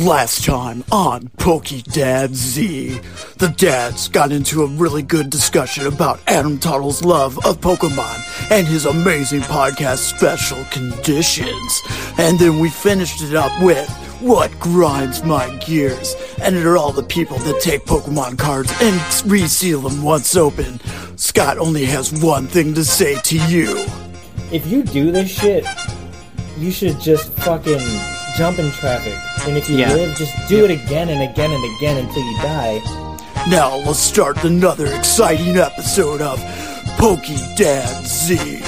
Last time on Pokey Dad Z, the dads got into a really good discussion about Adam Tuttle's love of Pokemon and his amazing podcast Special Conditions. And then we finished it up with what grinds my gears. And it are all the people that take Pokemon cards and reseal them once open. Scott only has one thing to say to you. If you do this shit, you should just fucking jump in traffic. And if you Yeah. live, just do it again and again and again until you die. Now let's start another exciting episode of Pokey Dad Z.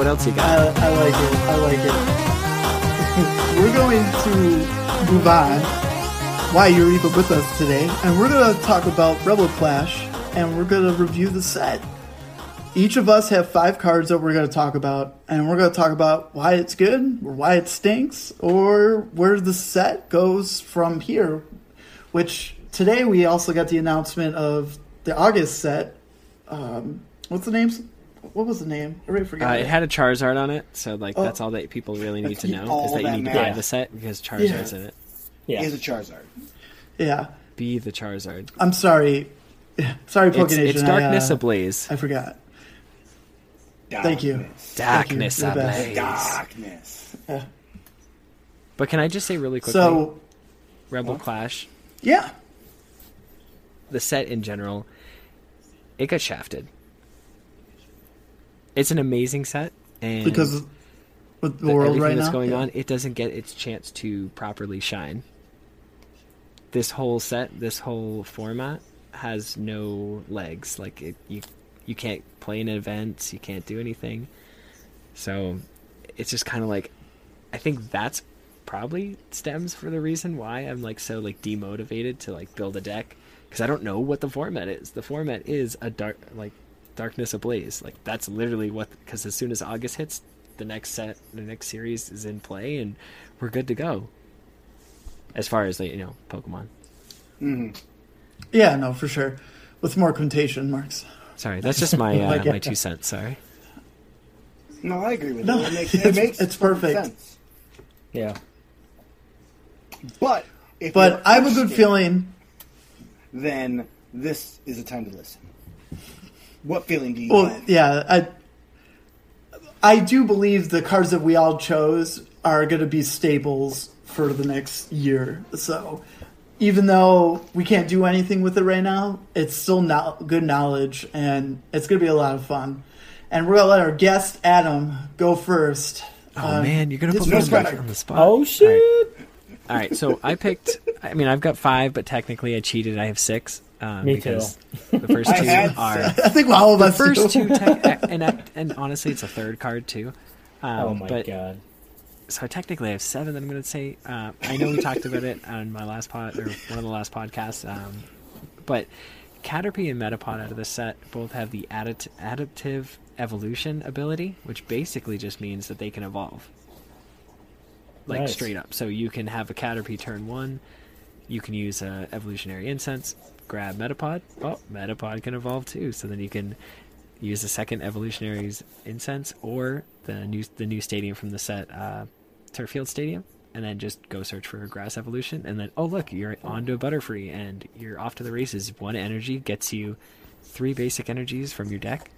what else you got? I like it. I like it. we're going to move on. Why you're even with us today, and we're going to talk about Rebel Clash, and we're going to review the set. Each of us have five cards that we're going to talk about, and we're going to talk about why it's good, or why it stinks, or where the set goes from here. Which today we also got the announcement of the August set. Um, what's the name? What was the name? I already Uh, it had a Charizard on it, so like Oh. that's all that people really need to know is that you that need to buy the set because Charizard's Yeah. in it. Yeah. He is a Charizard. yeah. Be the Charizard. I'm sorry. Sorry, Poke It's, it's darkness I, uh, ablaze. I forgot. Thank you. Darkness. Darkness You're the best. ablaze. Darkness. But can I just say really quickly, So, Rebel Clash, yeah. the set in general, it got shafted. It's an amazing set, and Because with the the- world everything right that's now. going yeah. on, it doesn't get its chance to properly shine. This whole set, this whole format has no legs. Like it, you, you can't play in events, you can't do anything. So, it's just kind of like, I think that's probably stems for the reason why I'm like so like demotivated to like build a deck because I don't know what the format is. The format is a dark like darkness ablaze. Like that's literally what because as soon as August hits, the next set, the next series is in play, and we're good to go. As far as like, you know, Pokemon. Yeah, no, for sure. With more quotation marks. Sorry, that's just my uh, Like, my two cents. Sorry. No, I agree with No, you. It makes, it's- it makes it's perfect. sense. Yeah. But if But I have a good feeling. Then this is a time to listen. What feeling do you Well, have? yeah, I. I do believe the cards that we all chose are going to be staples for the next year. So, even though we can't do anything with it right now, it's still no- good knowledge, and it's going to be a lot of fun. And we're going to let our guest Adam go first. Oh Um, man, you're gonna put me was on the, of- on the spot. Oh All right. shit! All right, so I picked. I mean, I've got five, but technically I cheated. I have six. Um, Me because The first two are I think all of the us first do. two, tech and I- and honestly, it's a third card too. Um, Oh my but, god. So technically, I have seven. That I'm going to say. Uh, I know we talked about it on my last pod or one of the last podcasts. Um, but Caterpie and Metapod out of the set both have the addit- adaptive evolution ability, which basically just means that they can evolve. Like Nice. straight up. So you can have a Caterpie turn one. You can use a evolutionary incense, grab Metapod. Oh, Metapod can evolve too. So then you can use the second evolutionary's incense or the new the new stadium from the set, uh, Turffield Stadium, and then just go search for grass evolution. And then oh look, you're onto a Butterfree, and you're off to the races. One energy gets you three basic energies from your deck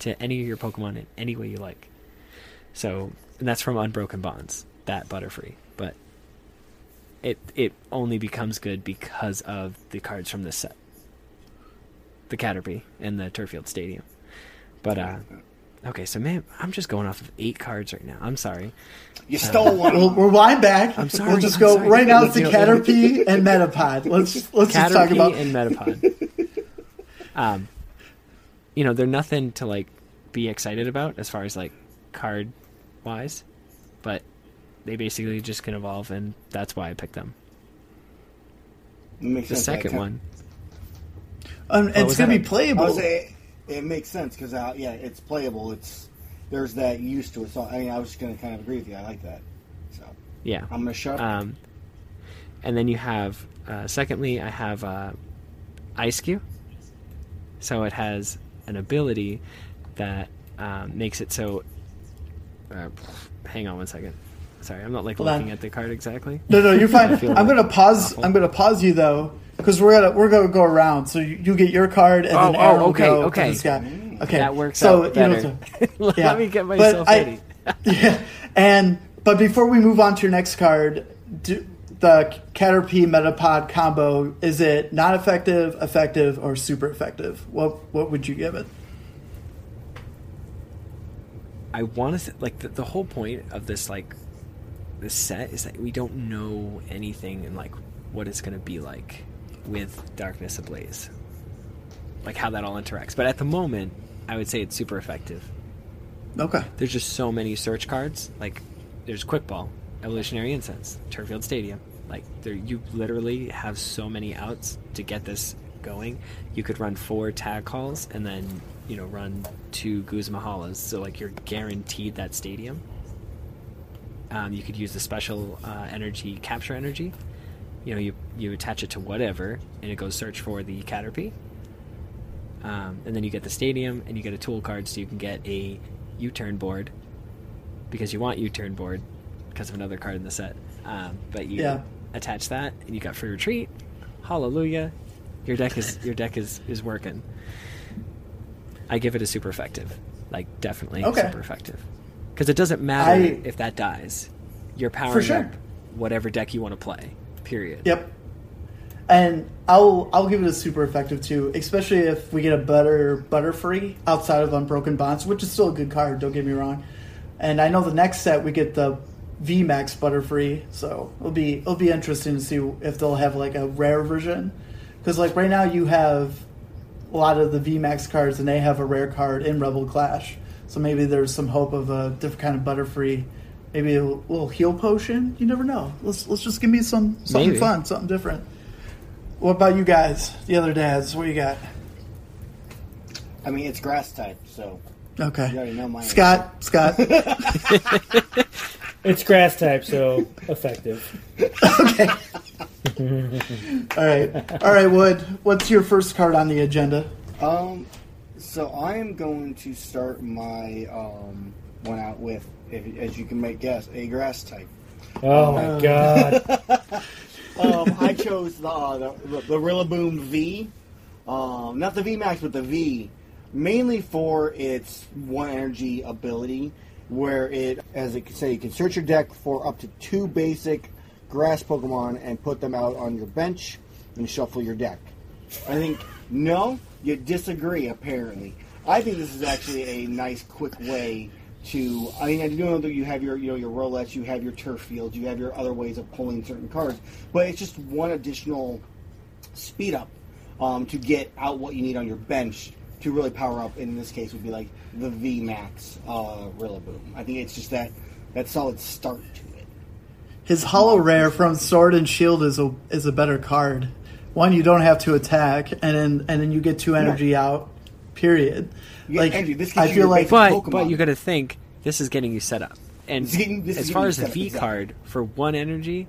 to any of your Pokemon in any way you like. So and that's from Unbroken Bonds, that Butterfree, but. It it only becomes good because of the cards from this set, the Caterpie and the Turffield Stadium. But uh, Okay, so man, I'm just going off of eight cards right now. I'm sorry. You stole one. We'll, we'll back. I'm sorry, We'll just I'm go sorry. right now It's the Caterpie and Metapod. Let's let's just talk Caterpie about. and Metapod. um, you know, they're nothing to like be excited about as far as like card wise, but they basically just can evolve, and that's why I picked them. Makes The sense. second one, Um, it's gonna that? be playable. I would say it makes sense because uh, yeah, it's playable. It's there's that used to it. So I mean, I was just gonna kind of agree with you. I like that. So yeah. I'm gonna shut. Um, and then you have, uh, secondly, I have uh, Eiscue. So it has an ability that um, makes it so. Uh, hang on one second. Sorry, I'm not like Hold looking on. at the card exactly. No, no, you're fine. I feel I'm gonna pause. awful. I'm gonna pause you though, because we're gonna we're gonna go around. So you, you get your card, and Oh, then oh, Aaron will okay, go okay. to this guy. Okay, That works so, out you know, better. so- Let yeah. me get But myself I- ready. yeah, and but before we move on to your next card, do, the Caterpie Metapod combo is it not effective, effective, or super effective? What what would you give it? I want to th- like the, the whole point of this like this set is that we don't know anything and like what it's going to be like with Darkness Ablaze, like how that all interacts. But at the moment, I would say it's super effective. Okay, There's just so many search cards. Like there's Quickball, Evolutionary Incense, Turffield Stadium. Like there, you literally have so many outs to get this going. You could run four tag calls and then you know run two Guzmahalas. So like you're guaranteed that stadium. Um, you could use the special uh, energy capture energy. You know, you you attach it to whatever, and it goes search for the Caterpie. Um, and then you get the stadium, and you get a tool card, so you can get a U-turn board because you want U-turn board because of another card in the set. Um, but you Yeah. attach that, and you got free retreat. Hallelujah! Your deck is your deck is is working. I give it a super effective, like definitely Okay. super effective, because it doesn't matter I- if that dies. You're powering sure. up whatever deck you want to play. Period. Yep. And I'll I'll give it a super effective too, especially if we get a butter butterfree outside of Unbroken Bonds, which is still a good card. Don't get me wrong. And I know the next set we get the VMAX butterfree, so it'll be it'll be interesting to see if they'll have like a rare version, because like right now you have a lot of the VMAX cards and they have a rare card in Rebel Clash, so maybe there's some hope of a different kind of butterfree. Maybe a little heal potion. You never know. Let's let's just give me some something Maybe. fun, something different. What about you guys, the other dads? What you got? I mean, it's grass type, so Okay, you already know my Scott. Scott. It's grass type, so effective. okay. All right. All right. Wood. What's your first card on the agenda? Um, so I am going to start my um one out with, if, as you can make guess, a grass type. Oh my god. Um, I chose the uh, the, the Rillaboom V, um, not the V Max, but the V, mainly for its one energy ability, where it, as it can say, you can search your deck for up to two basic grass Pokemon and put them out on your bench and shuffle your deck. I think no, you disagree. Apparently, I think this is actually a nice, quick way to. I mean, I do know that you have your, you know, your Rolex, you have your turf fields, you have your other ways of pulling certain cards, but it's just one additional speed up um, to get out what you need on your bench to really power up. In this case, would be like the V Max uh, Rillaboom. I think it's just that that solid start to it. His hollow rare from Sword and Shield is a is a better card. One you don't have to attack, and then and then you get two energy out. Period. Yeah, like Andrew, this gives I feel like basic But Pokemon. but you got to think this is getting you set up. And getting- as far as the V exactly. card for one energy,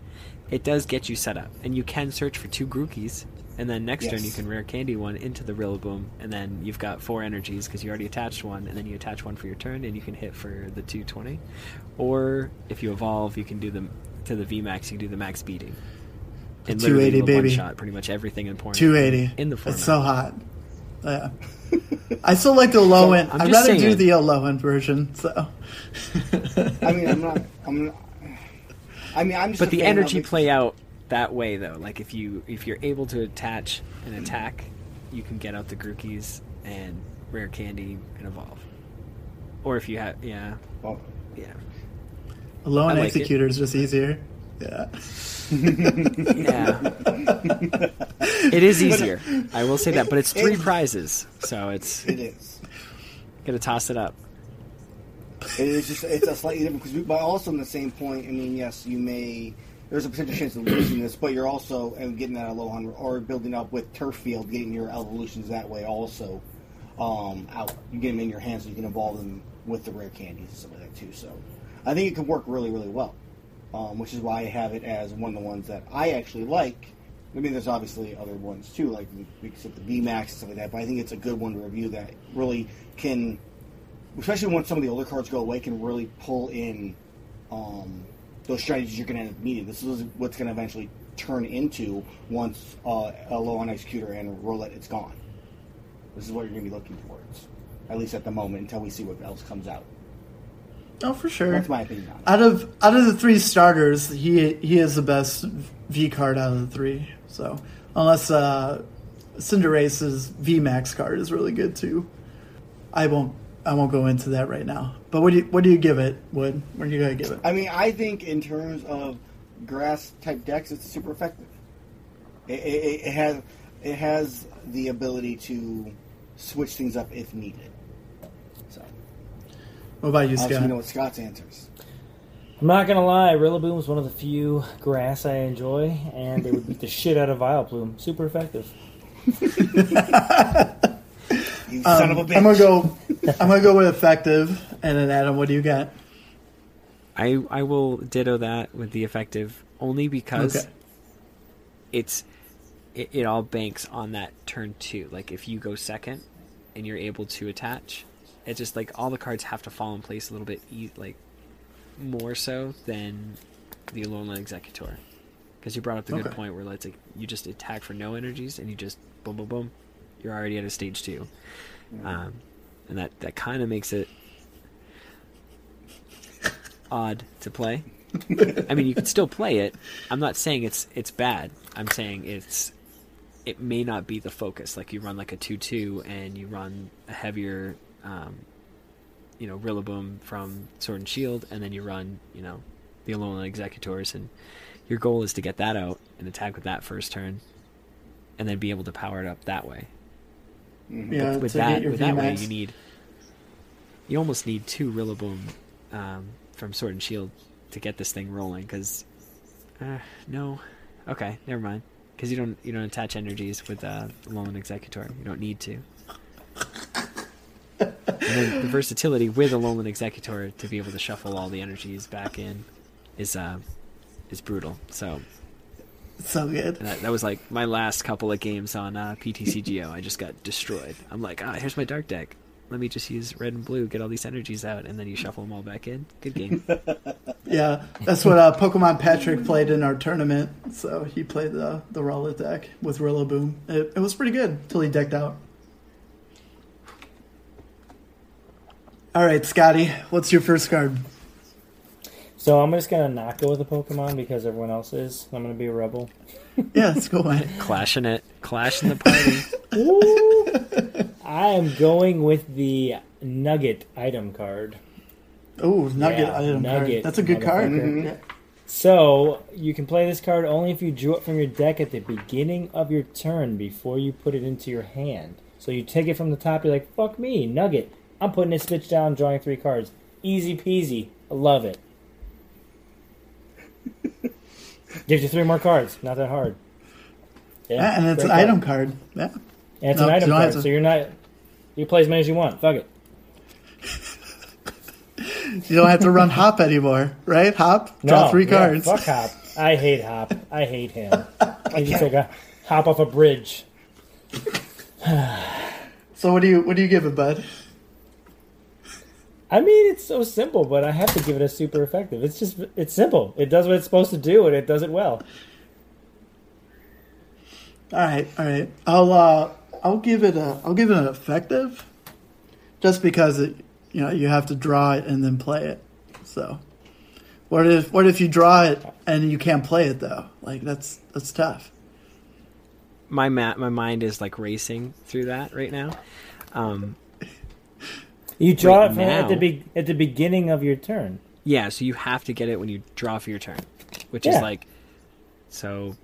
it does get you set up, and you can search for two Grookies, and then next turn you can rare candy one into the Rillaboom, and then you've got four energies because you already attached one, and then you attach one for your turn, and you can hit for the two twenty. Or if you evolve, you can do them to the V max. You can do the max beating. And 280 baby. shot pretty much everything in porn. two eighty in the format. It's so hot. Yeah. I still like the low So, end. I'm I'd just rather do the uh, low end version. So. I mean, I'm not. I'm not. I mean, I'm just. but the fan of energy play out that way though like if you if you're able to attach an attack you can get out the Grookies and rare candy and evolve Or if you have, yeah, Oh, yeah, A lone I like executor is just easier. Yeah. yeah. it is easier. I will say that, but it's three prizes, so it's it is. Gonna toss it up. It is just it's a slightly different because, but also in the same point. I mean, yes, you may. There's a potential chance of losing this, but you're also and getting that Alolan or building up with Turffield, getting your evolutions that way also um, out. You get them in your hands, so you can evolve them with the rare candies and stuff like that too. So, I think it could work really, really well, um, which is why I have it as one of the ones that I actually like. I mean, there's obviously other ones too, like we set the VMAX and stuff like that. But I think it's a good one to review that really can especially when some of the older cards go away, can really pull in um, those strategies you're going to end up needing. This is what's going to eventually turn into once uh, Alolan Exeggutor and Rowlet it's gone. This is what you're going to be looking towards, at least at the moment, until we see what else comes out. Oh, for sure. That's my opinion on it. Out of out of the three starters, he he is the best V card out of the three. So unless uh, Cinderace's V Max card is really good too, I won't I won't go into that right now. But what do you what do you give it? Wood? What do you gotta give it? I mean, I think in terms of grass type decks, it's super effective. It, it, it has it has the ability to switch things up if needed. So, What about you, obviously, Scott? we know what Scott's answers. I'm not gonna lie, Rillaboom is one of the few grass I enjoy, and it would beat the shit out of Vileplume. Super effective. You son of a Um, bitch. I'm gonna go. I'm gonna go with effective. And then Adam, what do you got? I I will ditto that with the effective only because Okay. it's it, it all banks on that turn two. Like if you go second and you're able to attach, it's just like all the cards have to fall in place a little bit, e- like more so than the Alolan Exeggutor. Because you brought up the good point where it's like you just attack for no energies and you just boom boom boom, you're already at a stage two, um, and that that kind of makes it odd to play. I mean, you can still play it. I'm not saying it's it's bad. I'm saying it's it may not be the focus. Like you run like a two two and you run a heavier, um, you know, Rillaboom from Sword and Shield, and then you run you know the Alolan Exeggutors, and your goal is to get that out and attack with that first turn, and then be able to power it up that way. Yeah, with to that with that way, you need you almost need two Rillaboom um, from Sword and Shield to get this thing rolling. Because uh, no, okay, never mind. Because you don't you don't attach energies with uh, Alolan Exeggutor. You don't need to. And then the versatility with a Alolan Exeggutor to be able to shuffle all the energies back in is uh, is brutal. So So good. that, that was like my last couple of games on uh, PTCGO. I just got destroyed. I'm like, ah, here's my dark deck. Let me just use red and blue, get all these energies out, and then you shuffle them all back in. Good game. Yeah, that's what uh, Pokemon Patrick played in our tournament. So he played the the Rowlet deck with Rillaboom. It, it was pretty good until he decked out. All right, Scotty, what's your first card? So I'm just gonna not go with a Pokemon because everyone else is. I'm gonna be a rebel. Yeah, let's go man. Clashing it, clashing the party. I am going with the Nugget item card. Oh, Nugget Yeah, item Nugget, card. That's a good card. motherfucker. Mm-hmm. Yeah. So you can play this card only if you drew it from your deck at the beginning of your turn before you put it into your hand. So you take it from the top. You're like, "Fuck me, Nugget! I'm putting this bitch down, drawing three cards. Easy peasy. I love it." Gives you three more cards. Not that hard. Yeah, ah, and it's an card. item card. Yeah. And it's No, an item card, to- so you're not. You play as many as you want. Fuck it. You don't have to run Hop anymore, right? Hop, No, draw three yeah, cards. fuck Hop. I hate Hop. I hate him. He's just like a hop off a bridge. So what do you what do you give it, bud? I mean, it's so simple, but I have to give it a super effective. It's just, it's simple. It does what it's supposed to do, and it does it well. All right, all right. I'll uh, I'll give it a I'll give it an effective, just because it you know you have to draw it and then play it. So, what if what if you draw it and you can't play it though? Like that's that's tough. my ma- my mind is like racing through that right now. Um, You draw Right it from at the now- be- at the beginning of your turn. Yeah, so you have to get it when you draw for your turn, which Yeah. is like, so.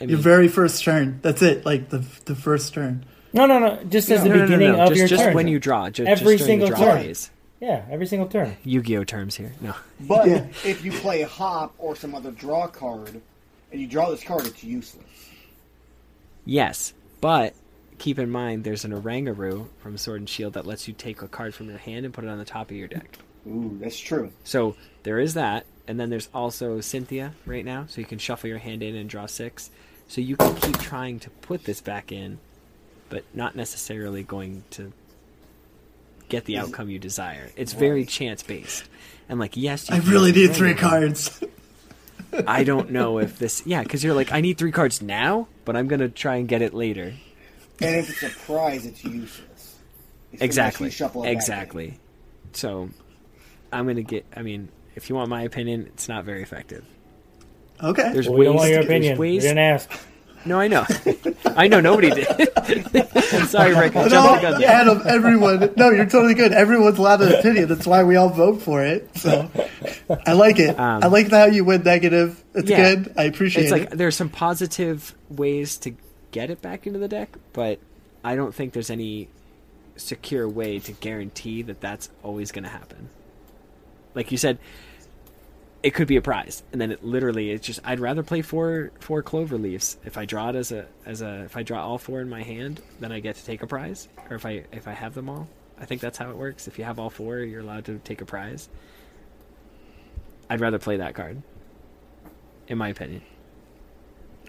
I Your very first turn. That's it. Like the the first turn. No, no, no. Just as the No, no, no, beginning no, of just, your just turn. when you draw, just, Every just single turn. phase. yeah, every single turn. Yu-Gi-Oh terms here. No, But Yeah. if you play hop or some other draw card, and you draw this card, it's useless. yes, but keep in mind there's an Oranguru from Sword and Shield that lets you take a card from your hand and put it on the top of your deck. Ooh, that's true. So there is that, and then there's also Cynthia right now, so you can shuffle your hand in and draw six. So you can keep trying to put this back in, but not necessarily going to get the outcome you desire. It's very chance based, and like yes, you I really use need three cards. I don't know if this, yeah, because you're like I need three cards now, but I'm gonna try and get it later. And if it's a prize, it's useless. It's Exactly. shuffle it back. Exactly. So I'm gonna get. I mean, if you want my opinion, it's not very effective. Okay. There's Well, we don't ways want your opinion. We ways- didn't ask. No, I know. I know nobody did. I'm sorry, Rick. I No, jumped the gun there. Adam, everyone. No, you're totally good. Everyone's allowed an opinion. That's why we all vote for it. So I like it. Um, I like how you went negative. It's Yeah. good. I appreciate it. It's like it. there's some positive ways to get it back into the deck, but I don't think there's any secure way to guarantee that that's always going to happen. Like you said, it could be a prize, and then it literally it's just I'd rather play four four clover leaves if I draw it as a as a if I draw all four in my hand, then I get to take a prize, or if I if I have them all. I think that's how it works. If you have all four, you're allowed to take a prize. I'd rather play that card, in my opinion.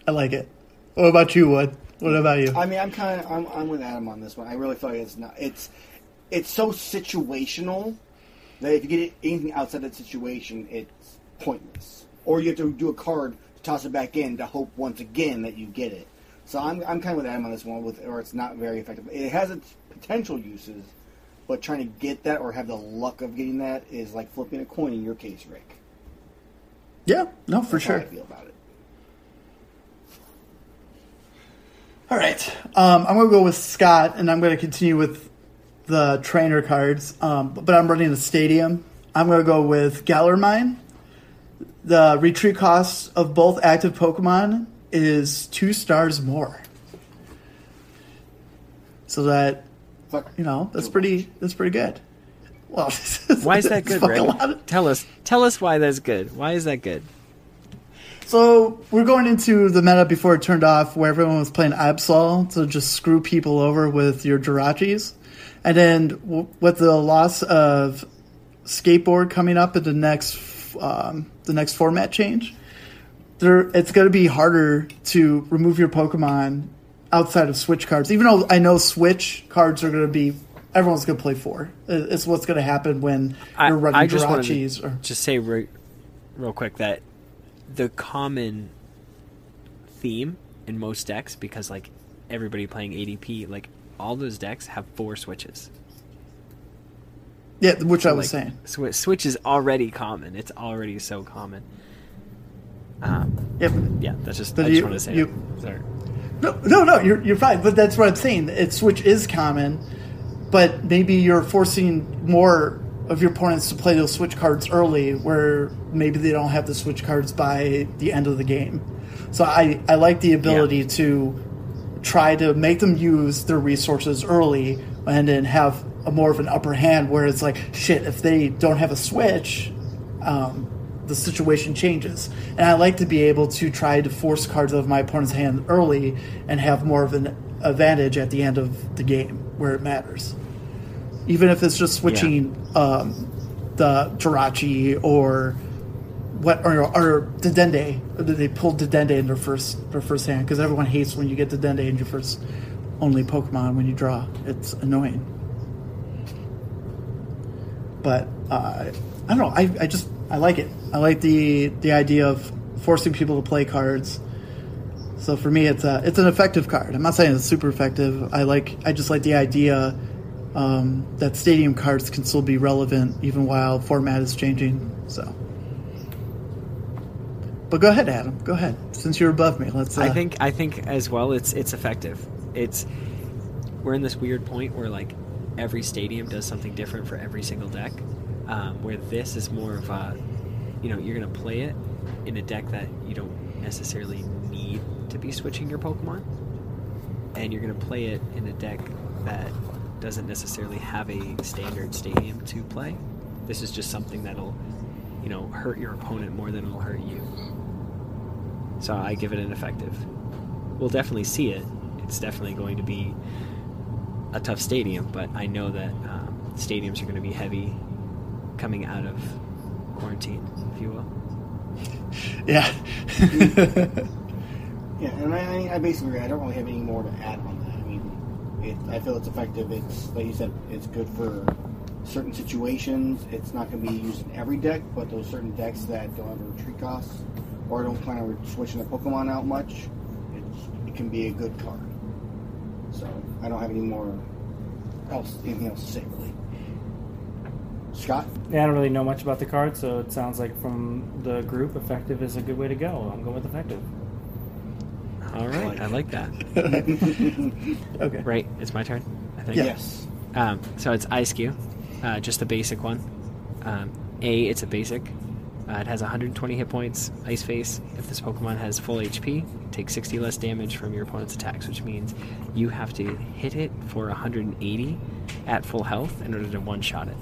I like it. What about you, Wood? What about you? I mean, I'm kind of I'm, I'm with Adam on this one. I really feel like it's not. It's it's so situational that if you get anything outside that situation, it's pointless. Or you have to do a card to toss it back in to hope once again that you get it. So I'm I'm kind of with Adam on this one, with or it's not very effective. It has its potential uses, but trying to get that or have the luck of getting that is like flipping a coin in your case, Rick. Yeah, no, for That's how I sure. feel about it. All right. Um, I'm going to go with Scott, and I'm going to continue with the trainer cards. Um, but I'm running the stadium. I'm going to go with Galar Mine. The retreat cost of both active Pokemon is two stars more. So that you know that's pretty that's pretty good. Well, Why is that good, fucking Rick? a lot of- Tell us. Tell us why that's good. Why is that good? So we're going into the meta before it turned off, where everyone was playing Absol to just screw people over with your Jirachis, and then w- with the loss of skateboard coming up in the next um, the next format change, there it's going to be harder to remove your Pokemon outside of Switch cards. Even though I know Switch cards are going to be everyone's going to play four. It's what's going to happen when I, you're running I just Jirachis or just say re- real quick that the common theme in most decks, because like everybody playing ADP, like all those decks have four switches. yeah, which I was like, saying. Swi- Switch is already common. It's already so common. Um, Yeah, but- yeah, that's just. I just you- want to say. you- Sorry. No, no, no. You're you're fine. But that's what I'm saying. It Switch is common, but maybe you're forcing more of your opponents to play those Switch cards early, where maybe they don't have the Switch cards by the end of the game. So I I like the ability Yeah. to try to make them use their resources early, and then have a more of an upper hand. Where it's like shit, if they don't have a Switch. Um, the situation changes. And I like to be able to try to force cards out of my opponent's hand early and have more of an advantage at the end of the game where it matters. Even if it's just switching um, the Jirachi or what or, or Dedenne. They pulled Dedenne in their first their first hand because everyone hates when you get Dedenne in your first only Pokemon when you draw. It's annoying. But uh, I don't know. I, I just I like it. I like the the idea of forcing people to play cards. So for me, it's a it's an effective card. I'm not saying it's super effective. I like I just like the idea um, that stadium cards can still be relevant even while format is changing. So, but go ahead, Adam. Go ahead. Since you're above me, let's. Uh, I think I think as well it's it's effective. It's we're in this weird point where like every stadium does something different for every single deck. Um, where this is more of a, you know, you're gonna play it in a deck that you don't necessarily need to be switching your Pokemon, and you're gonna play it in a deck that doesn't necessarily have a standard stadium to play. This is just something that'll, you know, hurt your opponent more than it'll hurt you. So I give it an effective. We'll definitely see it. It's definitely going to be a tough stadium, but I know that um, stadiums are going to be heavy coming out of quarantine, if you will. Yeah. Yeah, and I, I basically agree. I don't really have any more to add on that. I mean, it, I feel it's effective. It's like you said, it's good for certain situations. It's not going to be used in every deck, but those certain decks that don't have a retreat cost or don't plan on switching the Pokemon out much, it's, it can be a good card. So I don't have any more else, anything else to say really. Scott, Yeah, I don't really know much about the card, so it sounds like from the group, effective is a good way to go. I'm going with effective. All right, I like that. okay. Right, it's my turn. I think. Yes, Um, so it's Eiscue, uh, just the basic one. Um, a, it's a basic. Uh, it has 120 hit points. Ice Face. If this Pokemon has full HP, take 60 less damage from your opponent's attacks, which means you have to hit it for 180 at full health in order to one-shot it.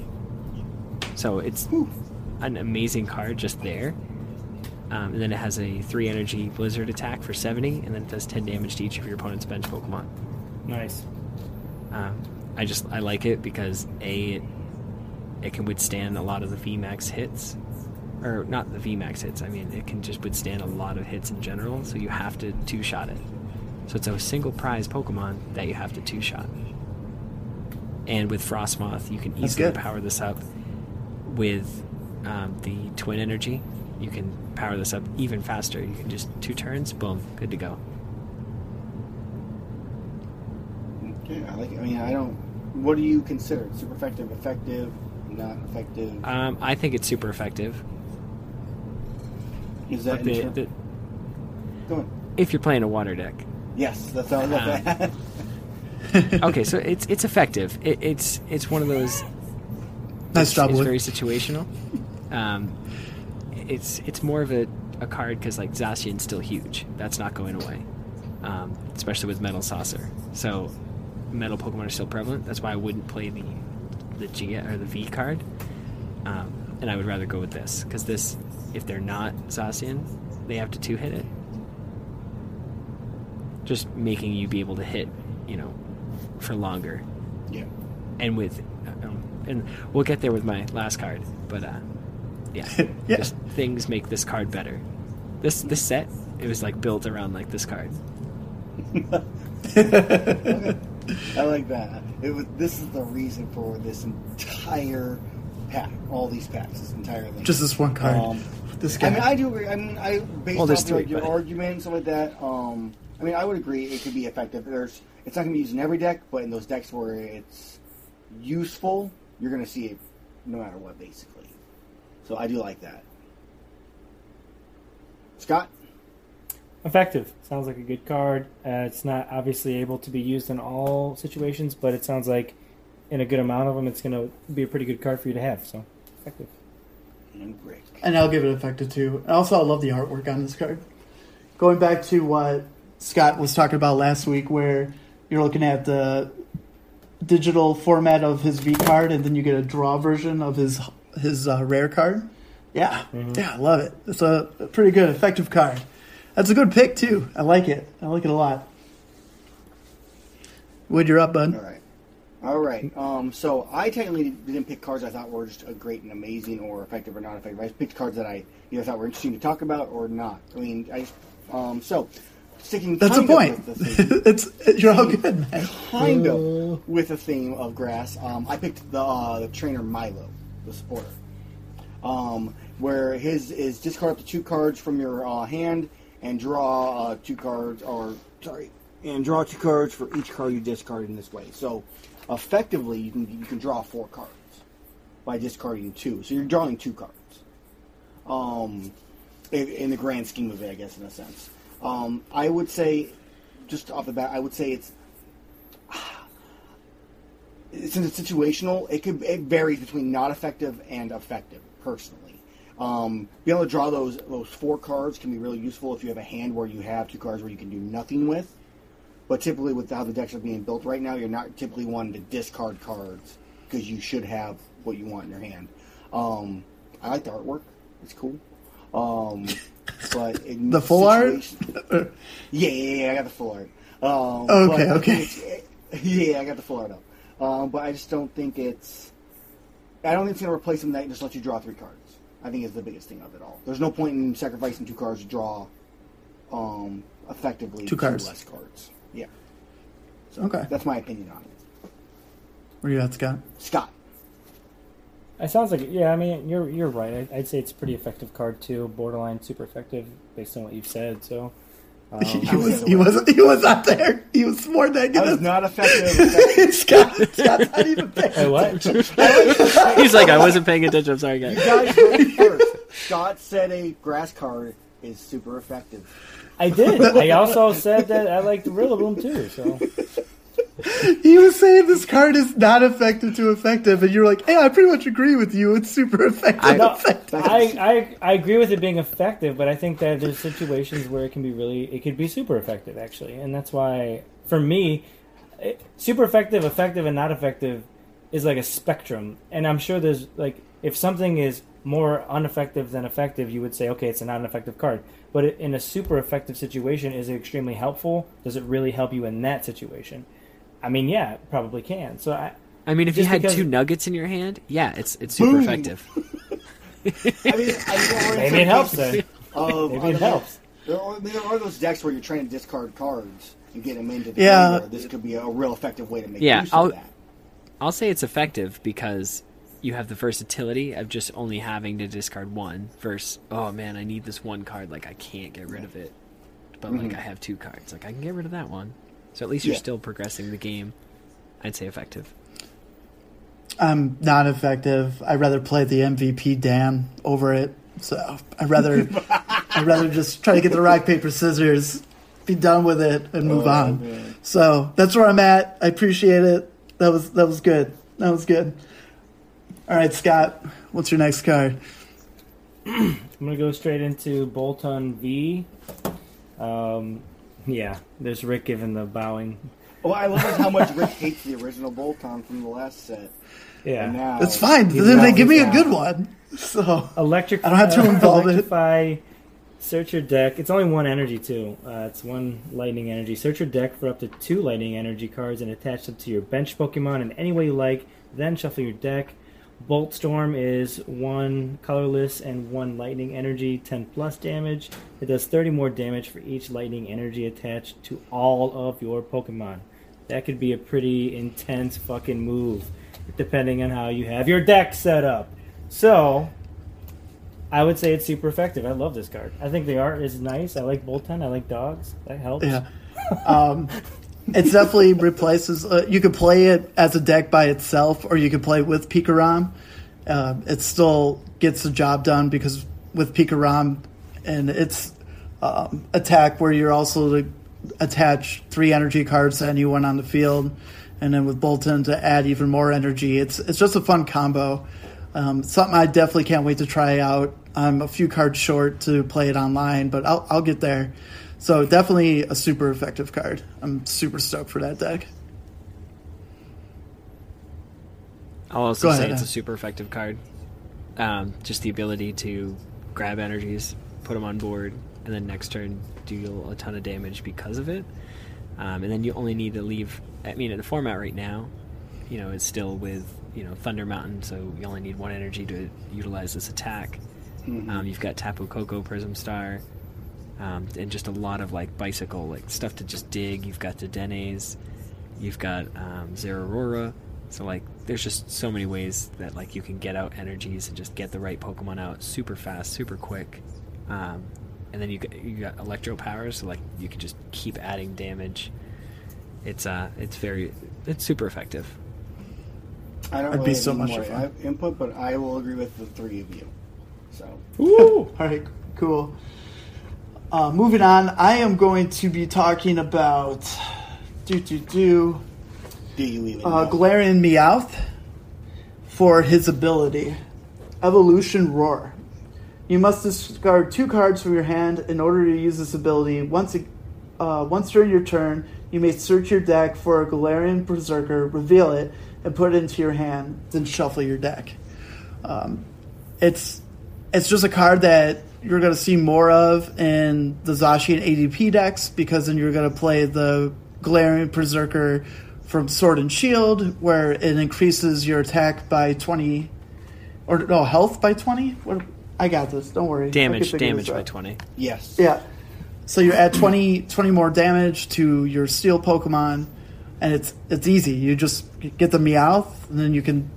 So it's an amazing card just there. Um, and then it has a three energy Blizzard attack for 70, and then it does 10 damage to each of your opponent's bench Pokemon. Nice. Um, I just I like it because a it, it can withstand a lot of the VMAX hits, or not the VMAX hits. I mean, it can just withstand a lot of hits in general. So you have to two shot it. So it's a single prize Pokemon that you have to two shot. And with Frostmoth, you can easily power this up. With um, the Twin Energy, you can power this up even faster. You can just two turns, boom, good to go. okay, I like. It. I mean, I don't. What do you consider super effective? Effective? Not effective? Um, I think it's super effective. Is that the- in the- Go on. if you're playing a water deck. Yes, that's all. Um, okay, so it's it's effective. It, it's it's one of those. Nice it's, job, It's Wood. very situational. Um, it's it's more of a, a card because like Zacian's still huge. That's not going away, um, especially with Metal Saucer. So metal Pokemon are still prevalent. That's why I wouldn't play the the G or the V card, um, and I would rather go with this because this, if they're not Zacian, they have to two hit it. Just making you be able to hit, you know, for longer yeah. and with um, and we'll get there with my last card but uh yeah, Yeah. just things make this card better this this set it was like built around like this card I like that. It was. This is the reason for this entire pack. All these packs. This entire thing. Just this one card. Um, this guy. I mean, I do agree. I mean, I based Well, off like, three, your but- argument and stuff like that. Um, I mean, I would agree it could be effective. There's, it's not going to be used in every deck, but in those decks where it's useful, you're going to see it no matter what, basically. So I do like that. Scott, Effective. Sounds like a good card. Uh, it's not obviously able to be used in all situations, but it sounds like in a good amount of them, it's going to be a pretty good card for you to have. So, effective. And Rick. And I'll give it effective too. And also, I love the artwork on this card. Going back to what Scott was talking about last week, where you're looking at the digital format of his V card, and then you get a draw version of his his uh, rare card. Yeah, yeah, I love it. It's a pretty good, effective card. That's a good pick too. I like it. I like it a lot. Wood, you're up, bud. All right. All right. Um, so I technically didn't pick cards I thought were just a great and amazing or effective or not effective. I just picked cards that I either thought were interesting to talk about or not. I mean, I um, so sticking That's the of point. with the theme, it's you're all good, man. kind of with the theme of grass. Um, I picked the uh, the trainer Milo, the supporter, um, where his is discard up to two cards from your uh, hand and draw uh, two cards, or sorry, and draw two cards for each card you discard in this way. So effectively, you can you can draw four cards by discarding two. So you're drawing two cards. Um, in, in the grand scheme of it, I guess, in a sense. Um, I would say, just off the bat, I would say it's since it's situational, it could it varies between not effective and effective. Personally, um, being able to draw those those four cards can be really useful if you have a hand where you have two cards where you can do nothing with. But typically, with how the decks are being built right now, you're not typically wanting to discard cards because you should have what you want in your hand. Um, I like the artwork; it's cool. Um, but The full art? yeah, yeah, yeah, I got the full art. Um, Okay, okay. it's- Yeah, I got the full art up. Um, but I just don't think it's. I don't think it's going to replace them that just lets you draw three cards. I think is the biggest thing of it all. There's no point in sacrificing two cards to draw um, effectively Two cards. less cards. Yeah. So Okay. That's my opinion on it. Where you at, Scott? Scott. It sounds like yeah. I mean, you're you're right. I, I'd say it's a pretty effective card too. Borderline super effective based on what you've said. So um, he was he was he was not there. He was more I was not effective. Scott, Scott's not even there. Hey, what? He's like, I wasn't paying attention. I'm sorry, guys. guys heard it first. Scott said a grass card is super effective. I did. I also said that I like the Rillaboom too. So He was saying this card is not effective to effective, and you're like, "Hey, I pretty much agree with you. It's super effective." I- no, effective. I, I I agree with it being effective, but I think that there's situations where it can be really it could be super effective actually, and that's why for me, it, super effective, effective, and not effective is like a spectrum, and I'm sure there's like if something is more ineffective than effective, you would say okay, it's a non-effective card. But in a super effective situation, is it extremely helpful? Does it really help you in that situation? I mean, yeah, it probably can. So I, I mean, if you had because- two nuggets in your hand, yeah, it's it's super Boom. effective. I mean, I maybe it helps then. Of, Maybe it helps. There are, there are those decks where you're trying to discard cards and get them into the Yeah. game this could be a real effective way to make Yeah, use I'll- of that. I'll say it's effective because you have the versatility of just only having to discard one versus oh man, I need this one card, like I can't get rid of it. But like Mhm. I have two cards, like I can get rid of that one. So at least you're Yeah. still progressing the game. I'd say effective. I'm not effective. I'd rather play the MVP Dan over it. So I'd rather I'd rather just try to get the rock paper scissors, be done with it, and move Oh, on. man. So that's where I'm at. I appreciate it. That was that was good. That was good. All right, Scott. What's your next card? I'm gonna go straight into Boltund V. Um, yeah, there's Rick giving the bowing. Well, I love how much Rick hates the original Boltund from the last set. Yeah, now It's fine. he's Then they give me a good one. So electric. I don't have to involve it. electrify, Search your deck. It's only one energy too. Uh, it's one lightning energy. Search your deck for up to two lightning energy cards and attach them to your bench Pokemon in any way you like. Then shuffle your deck. Bolt Storm is one colorless and one lightning energy, 10 plus damage. It does 30 more damage for each lightning energy attached to all of your Pokemon. That could be a pretty intense fucking move, depending on how you have your deck set up. So, I would say it's super effective. I love this card. I think the art is nice. I like Boltund. I like dogs. That helps. Yeah. Um, it's definitely replaces. Uh, you could play it as a deck by itself, or you could play with Pikarom. Um, it still gets the job done because with Pikarom and its um, attack, where you're also to attach three energy cards to anyone on the field, and then with Boltund to add even more energy. It's it's just a fun combo. Um, something I definitely can't wait to try out. I'm a few cards short to play it online, but I'll, I'll get there. So definitely a super effective card. I'm super stoked for that deck. I'll also Go say ahead, it's a super effective card. Um, just the ability to grab energies, put them on board, and then next turn deal a ton of damage because of it. Um, and then you only need to leave. I mean, in the format right now, you know, it's still with you know Thunder Mountain, so you only need one energy to utilize this attack. Um, you've got Tapu Koko, Prism Star, um, and just a lot of like bicycle like stuff to just dig. You've got the Denes, you've got um, Zeraora. So like, there's just so many ways that like you can get out energies and just get the right Pokemon out super fast, super quick. Um, and then you got, you got Electro powers, so like you can just keep adding damage. It's uh, it's very, it's super effective. I don't I'd really be so any much more fun. input, but I will agree with the three of you. So Ooh. All right, cool. Uh, moving on, I am going to be talking about do do do Do you even? uh? Galarian Meowth for his ability Evolution Roar. You must discard two cards from your hand in order to use this ability. Once, uh, once during your turn, you may search your deck for a Galarian Perrserker, reveal it, and put it into your hand. Then shuffle your deck. Um, it's it's just a card that you're going to see more of in the Zacian ADP decks because then you're going to play the Galarian Perrserker from Sword and Shield, where it increases your attack by 20, or no, health by 20? What, I got this, don't worry. Damage, damage by 20. yes. Yeah. So you add 20, 20 more damage to your steel Pokemon, and it's it's easy. You just get the Meowth, and then you can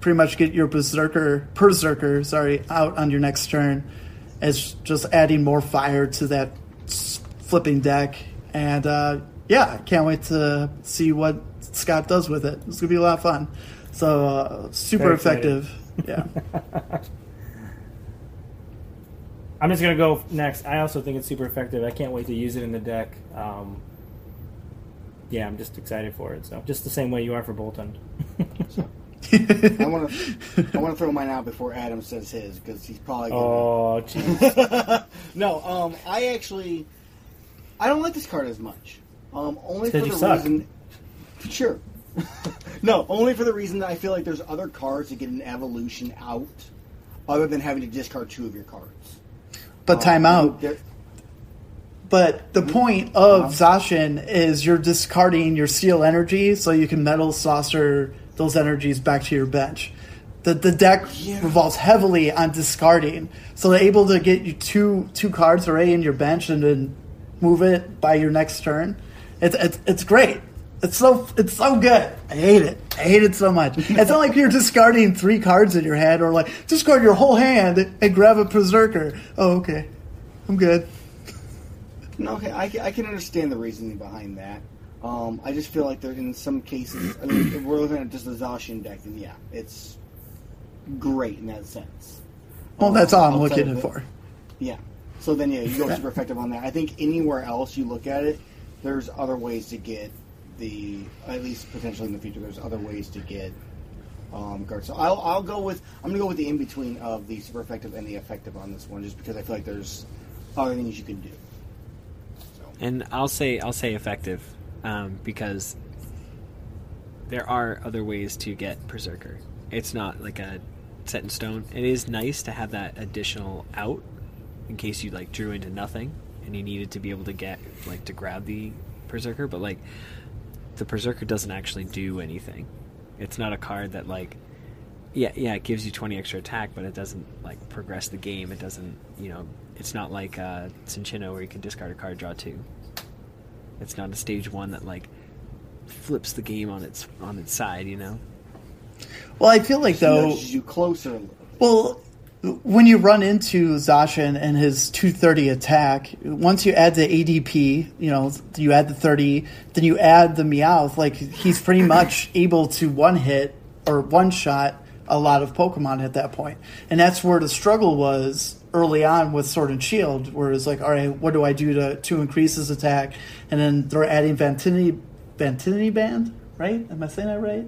pretty much get your Perrserker, Perrserker, sorry, out on your next turn. It's just adding more fire to that flipping deck, and uh, yeah, can't wait to see what Scott does with it. It's gonna be a lot of fun. So uh, super Very excited. effective. Yeah. I'm just gonna go next. I also think it's super effective. I can't wait to use it in the deck. Um, yeah, I'm just excited for it. So just the same way you are for Boltund. I want to. I want to throw mine out before Adam says his because he's probably. Gonna, oh, jeez. no, um, I actually, I don't like this card as much. Um, only for the you suck. reason. Sure. no, only for the reason that I feel like there's other cards that get an evolution out, other than having to discard two of your cards. But time out. There- But the point of Zacian is you're discarding your steel energy so you can metal saucer those energies back to your bench. The, the deck Yeah. revolves heavily on discarding, so they're able to get you two two cards already in your bench and then move it by your next turn. It's it's, it's great. It's so it's so good. I hate it. I hate it so much. It's not like you're discarding three cards in your hand or like discard your whole hand and grab a Perrserker. Oh, okay, I'm good. No, okay, I, I can understand the reasoning behind that. Um, I just feel like there in some cases, I mean, if we're looking at just the Zacian deck, and yeah, it's great in that sense. Well, Um, that's all I'm looking it- for. Yeah. So then, yeah, you go super effective on that. I think anywhere else you look at it, there's other ways to get the, at least potentially in the future, there's other ways to get um, cards. So I'll, I'll go with, I'm going to go with the in between of the super effective and the effective on this one, just because I feel like there's other things you can do. So, And I'll say I'll say effective um, because there are other ways to get Perrserker. It's not like a set in stone. It is nice to have that additional out in case you like drew into nothing and you needed to be able to get like to grab the Perrserker, but like the Perrserker doesn't actually do anything. It's not a card that like yeah, yeah, it gives you 20 extra attack, but it doesn't like progress the game. It doesn't, you know, it's not like uh, Cinccino where you can discard a card, draw two. It's not a stage one that like flips the game on its on its side, you know. Well, I feel like though, nudges you closer a little bit. well, when you run into Zacian and his 230 attack, once you add the ADP, you know, you add the 30, then you add the Meowth, like he's pretty much able to one hit or one shot a lot of Pokemon at that point. And that's where the struggle was early on with Sword and Shield, where it's like, all right, what do I do to, to increase his attack? And then they're adding Vantinity, Vantinity Band, right? Am I saying that right?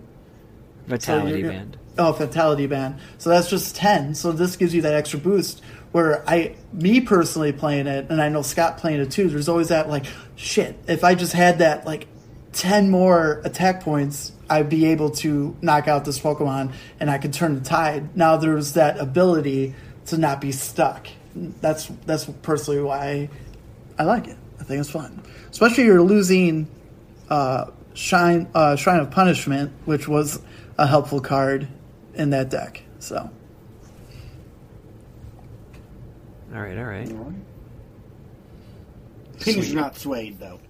Vitality you're- band. Oh, fatality band. So that's just ten. So this gives you that extra boost. Where I, me personally playing it, and I know Scott playing it too. There's always that like, shit. If I just had that like ten more attack points, I'd be able to knock out this Pokemon, and I could turn the tide. Now there's that ability to not be stuck. That's that's personally why I like it. I think it's fun, especially you're losing uh, Shine uh, Shrine of Punishment, which was a helpful card in that deck. So All right, all right. All right. Opinions are not swayed, though.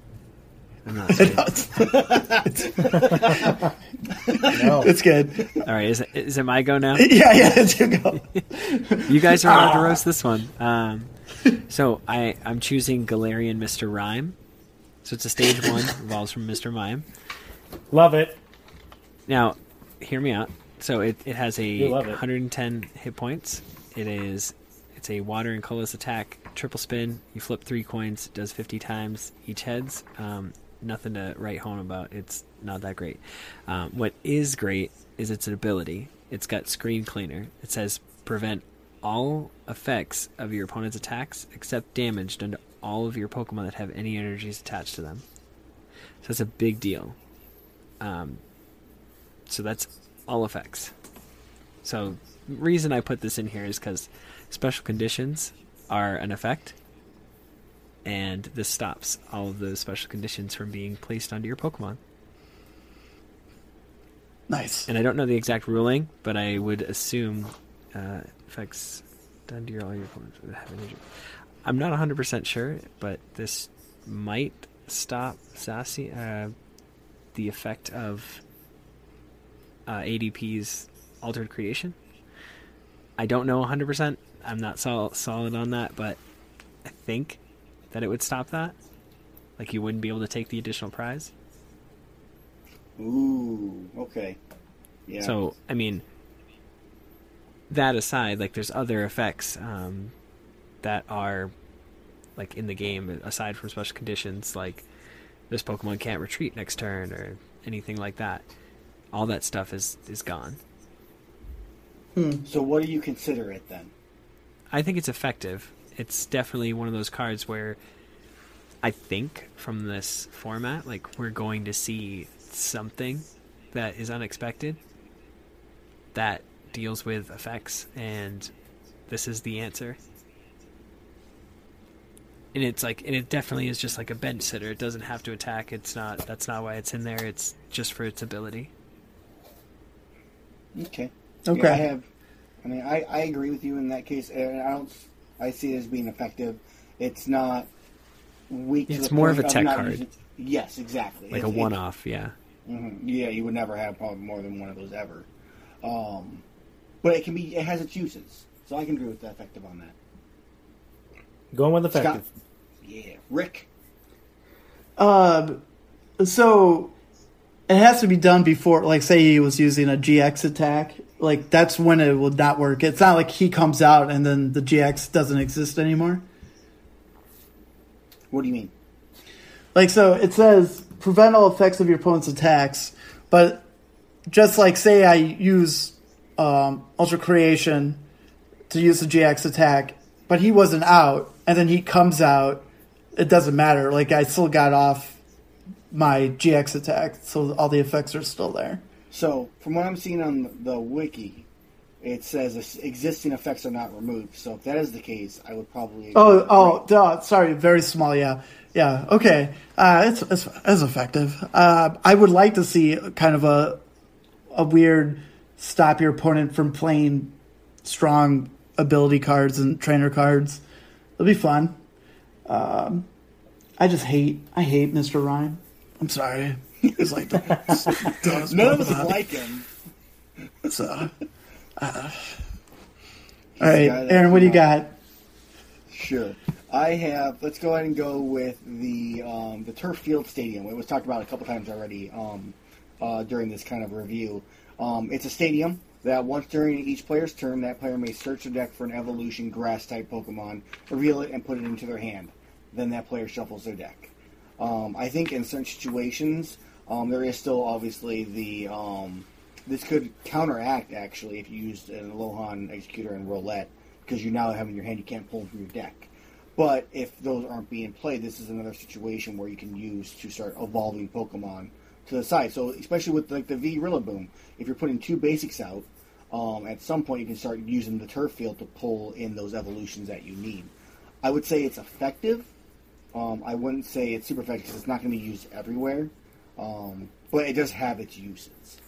I'm not saying. No. it's good. all right, is it, is it my go now? yeah, yeah, it's your go. You guys are allowed to roast this one. Um, so I I'm choosing Galarian Mr. Rime. So it's a stage one, evolves from Mr. Mime. Love it. Now, hear me out. So it, it has a it. 110 hit points. It is it's a water and colorless attack, triple spin. You flip three coins, it does 50 times each heads. Um, nothing to write home about. It's not that great. Um, what is great is its ability. It's got screen cleaner. It says prevent all effects of your opponent's attacks except damage done to all of your Pokemon that have any energies attached to them. So that's a big deal. Um, so that's all effects. So reason I put this in here is because special conditions are an effect, and this stops all of those special conditions from being placed onto your Pokemon. Nice. And I don't know the exact ruling, but I would assume uh, effects done to your all your opponents have energy. I'm not 100% sure, but this might stop Sassy, uh, the effect of uh, ADP's altered creation. I don't know 100%. I'm not sol- solid on that, but I think that it would stop that. Like you wouldn't be able to take the additional prize. Ooh, okay. Yeah. So, I mean, that aside, like there's other effects um, that are like in the game aside from special conditions, like this Pokemon can't retreat next turn or anything like that. All that stuff is is gone. So what do you consider it then? I think it's effective. It's definitely one of those cards where I think from this format, like we're going to see something that is unexpected that deals with effects, and this is the answer. And it's like, and it definitely is just like a bench sitter. It doesn't have to attack. It's not. That's not why it's in there. It's just for its ability. Okay. Okay. Yeah, I have. I mean, I, I agree with you in that case. and I don't. I see it as being effective. It's not weak. It's the more of a tech not card. using- yes, exactly. Like a It's- it- one-off. Yeah. mhm. Yeah, you would never have probably more than one of those ever. Um, but it can be. It has its uses, so I can agree with the effective on that. Going with effective. Scott. Yeah, Rick. Um, so it has to be done before, like, say he was using a GX attack. Like, that's when it would not work. It's not like he comes out and then the GX doesn't exist anymore. What do you mean? Like, so it says prevent all effects of your opponent's attacks, but just like, say I use um, Ultra Creation to use the GX attack, but he wasn't out, and then he comes out, it doesn't matter. Like, I still got off my GX attack, so all the effects are still there. So, from what I'm seeing on the wiki, it says existing effects are not removed. So, if that is the case, I would probably. Oh, oh, duh, sorry, very small. Yeah, yeah. Okay, uh, it's, it's it's effective. Uh, I would like to see kind of a a weird stop your opponent from playing strong ability cards and trainer cards. It'll be fun. Um, I just hate I hate Mr. Rime. I'm sorry. It's like the None of us like him. So, uh, all right, Aaron, what do you got? Sure. I have. Let's go ahead and go with the um, the Turffield stadium. It was talked about a couple times already um, uh, during this kind of review. Um, it's a stadium that once during each player's turn, that player may search the deck for an evolution grass type Pokemon, reveal it, and put it into their hand. Then that player shuffles their deck. Um, I think in certain situations, um, there is still obviously the um, this could counteract actually if you used an Alolan Exeggutor and Rowlet because you now have in your hand you can't pull them from your deck. But if those aren't being played, this is another situation where you can use to start evolving Pokemon to the side. So especially with like the V Rillaboom, if you're putting two basics out, um, at some point you can start using the Turffield to pull in those evolutions that you need. I would say it's effective. Um, I wouldn't say it's super effective because it's not going to be used everywhere, um, but it does have its uses.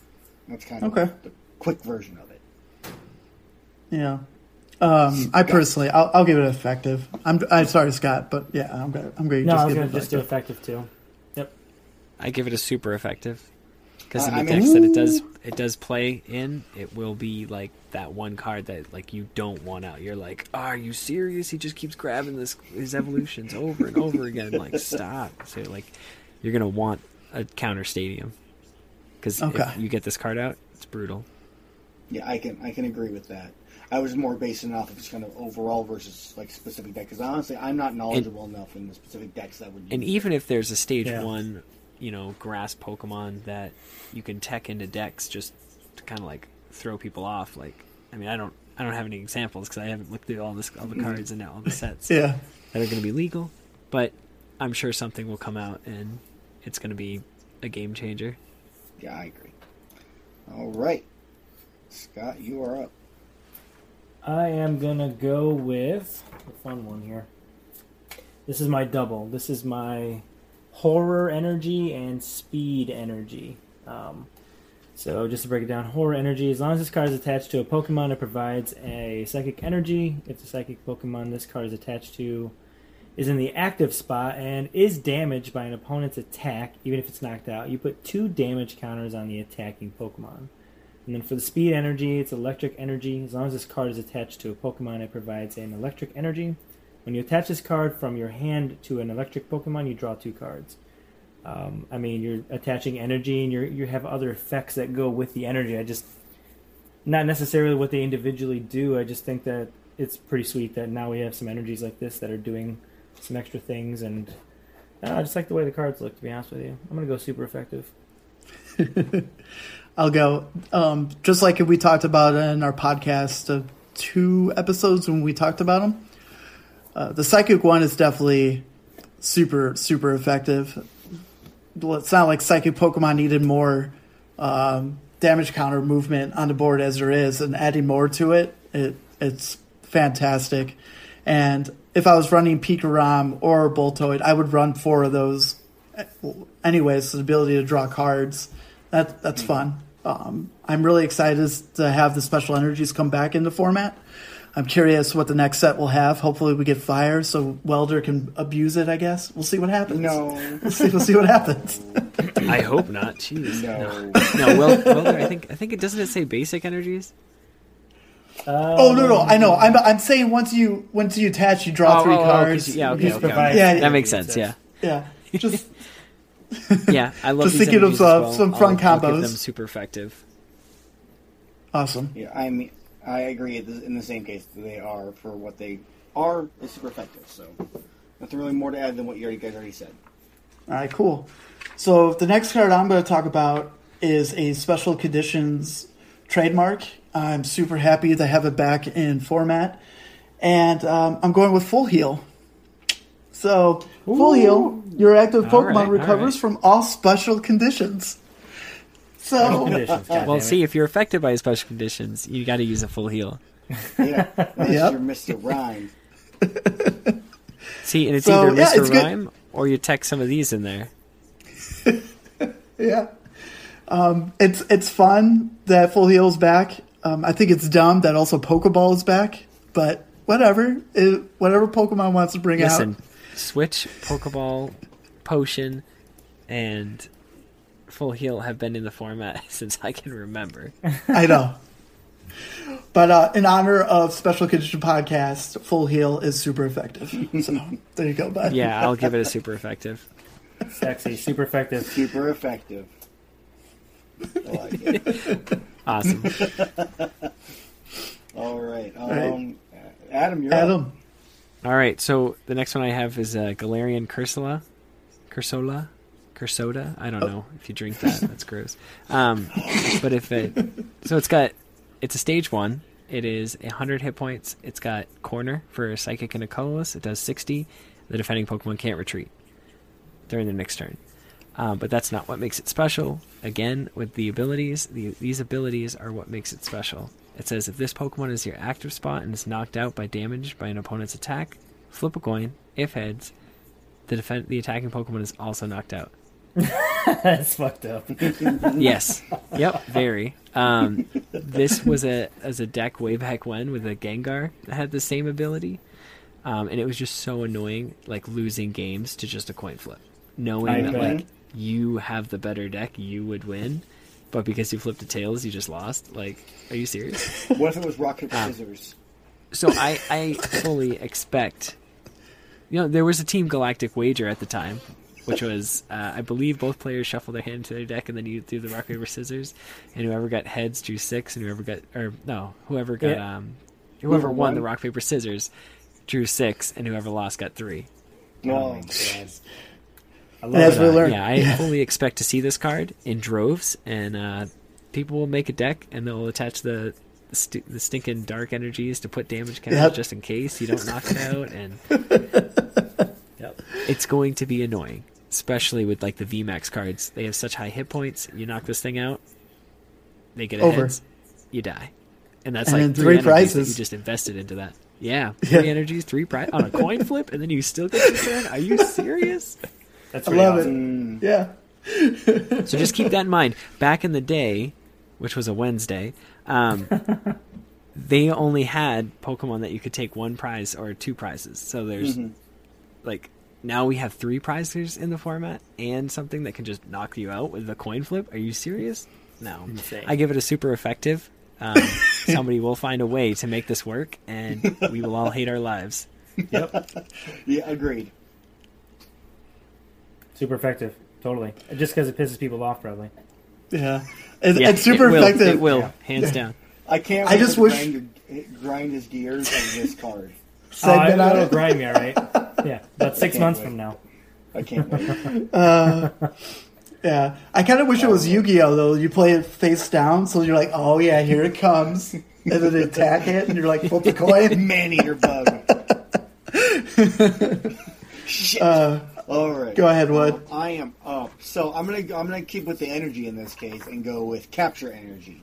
That's kind of Okay. the quick version of it. Yeah. Um, I personally, I'll, I'll give it effective. I'm, I'm sorry, Scott, but yeah, I'm gonna, I'm going to No, I just was gonna just do effective. effective too. Yep. I give it a super effective because in Uh, the I mean- decks that it does it does play in, it will be like that one card that like you don't want out. You're like, are you serious? He just keeps grabbing this his evolutions over and over again. Like, stop. So like, you're gonna want a counter stadium because Okay. if you get this card out, it's brutal. Yeah, I can I can agree with that. I was more basing it off of just kind of overall versus like specific deck because honestly, I'm not knowledgeable enough in the specific decks that would. Use And even if there's a stage Yeah. one you know, grass Pokemon that you can tech into decks just to kind of like throw people off. Like, I mean, I don't, I don't have any examples because I haven't looked through all this, all the mm-hmm. cards and all the sets Yeah. that are going to be legal. But I'm sure something will come out and it's going to be a game changer. Yeah, I agree. All right, Scott, you are up. I am gonna go with the fun one here. This is my double. This is my horror energy and speed energy. Um, so just to break it down, horror energy. As long as this card is attached to a Pokemon, it provides a psychic energy. If the psychic Pokemon this card is attached to is in the active spot and is damaged by an opponent's attack, even if it's knocked out, you put two damage counters on the attacking Pokemon. And then for the speed energy, it's electric energy. As long as this card is attached to a Pokemon, it provides an electric energy. When you attach this card from your hand to an electric Pokemon, you draw two cards. Um, I mean, you're attaching energy, and you you have other effects that go with the energy. I just not necessarily what they individually do. I just think that it's pretty sweet that now we have some energies like this that are doing some extra things, and uh, I just like the way the cards look. To be honest with you, I'm gonna go super effective. I'll go. Um, just like we talked about in our podcast of two episodes when we talked about them. Uh, the psychic one is definitely super super effective. It's not like psychic Pokemon needed more um, damage counter movement on the board as there is, and adding more to it, it it's fantastic. And if I was running Pikarom or Boltund, I would run four of those. Anyways, the ability to draw cards, that that's fun. Um, I'm really excited to have the special energies come back in the format. I'm curious what the next set will have. Hopefully, we get fire so Welder can abuse it. I guess we'll see what happens. No, we'll see. We'll see what happens. I hope not. Jeez. no. No, well, Welder, I think I think it doesn't it say basic energies. oh no, no, I know. I'm I'm saying once you once you attach, you draw Oh, three oh, oh, cards. 'cause- yeah, okay, He's okay, okay. providing- Yeah, That makes sense. Yeah, Yeah, just yeah. I love Just thinking of some- well. some fun I'll- I'll give combos. them super effective. awesome. Yeah, I mean, I agree. In the same case, they are for what they are. It's super effective. So nothing really more to add than what you guys already said. All right, cool. So the next card I'm going to talk about is a special conditions trademark. I'm super happy to have it back in format, and um, I'm going with Full Heal. So Full Heal, your active Pokemon right, recovers right. from all special conditions. So Well, see, if you're affected by special conditions, you got to use a full heal. Yeah, that's Yep. your Mr. Rime. See, and it's So, either yeah, Mr. it's good. Rime or you text some of these in there. yeah, um, it's it's fun that Full Heal's back. Um, I think it's dumb that also Pokeball is back, but whatever. It, whatever Pokemon wants to bring Listen, out. Switch, Pokeball, Potion, and Full Heal have been in the format since I can remember. I know. But uh, in honor of Special Condition Podcast, Full Heal is super effective. So there you go, bud. Yeah, I'll give it a super effective. sexy, super effective. Super effective. I like it. Awesome. All right. Um, right. Adam, you're up. Adam. All right, so the next one I have is uh, Galarian Cursola. Cursola? Cursoda? I don't know if you drink that. That's gross. Um, but if it. So it's got. It's a stage one. It is 100 hit points. It's got corner for a psychic and a colorless. It does 60. The defending Pokemon can't retreat during their next turn. Um, but that's not what makes it special. Again, with the abilities, the, these abilities are what makes it special. It says if this Pokemon is your active spot and is knocked out by damage by an opponent's attack, flip a coin. If heads, the defend the attacking Pokemon is also knocked out. That's fucked up. yes. Yep. Very. Um, this was a as a deck way back when with a Gengar that had the same ability, um, and it was just so annoying, like losing games to just a coin flip, knowing I that bet. like you have the better deck, you would win, but because you flipped to tails, you just lost. Like, are you serious? What if it was rock paper Ah. scissors? So I I fully expect. You know, there was a Team Galactic wager at the time, which was uh, I believe both players shuffled their hand into their deck and then you do the rock paper scissors, and whoever got heads drew six, and whoever got or no, whoever got Yeah. um, whoever Whoever won won. the rock paper scissors drew six, and whoever lost got three. No. Oh, I love as it. we Uh, learn- Yeah, I fully expect to see this card in droves, and uh, people will make a deck and they'll attach the the, st- the stinking dark energies to put damage counters Yep. just in case you don't knock it out, and Yep. it's going to be annoying, especially with like the VMAX cards. They have such high hit points. You knock this thing out, they get a Over. heads, you die, and that's And like three, three energies that prizes. you just invested into that. Yeah, three Yeah. energies, three prize on a coin flip, and then you still get your turn. Are you serious? That's I pretty love awesome. it. Yeah. So just keep that in mind. Back in the day, which was a Wednesday, um, they only had Pokemon that you could take one prize or two prizes. So there's like now we have three prizes in the format and something that can just knock you out with a coin flip. Are you serious? No. Insane. I give it a super effective. Um, somebody will find a way to make this work, and we will all hate our lives. Yep. Yeah, agreed. Super effective. Totally. Just because it pisses people off, probably. Yeah. It's, Yeah, it's super it will, effective. It will, Yeah. hands down. I can't. I wait just to wish- grind, your- grind his gears on this card. Segment oh, on it'll it. grind me, all right? Yeah, about six months wait. from now. I can't wait. Yeah, I kind of wish it was Yu-Gi-Oh though. You play it face down, so you're like, "Oh yeah, here it comes," and then they attack it, and you're like, "Flip the coin." Man eater bug. Shit. All right. Go ahead, Wood. I am up. So I'm gonna I'm gonna keep with the energy in this case and go with capture energy.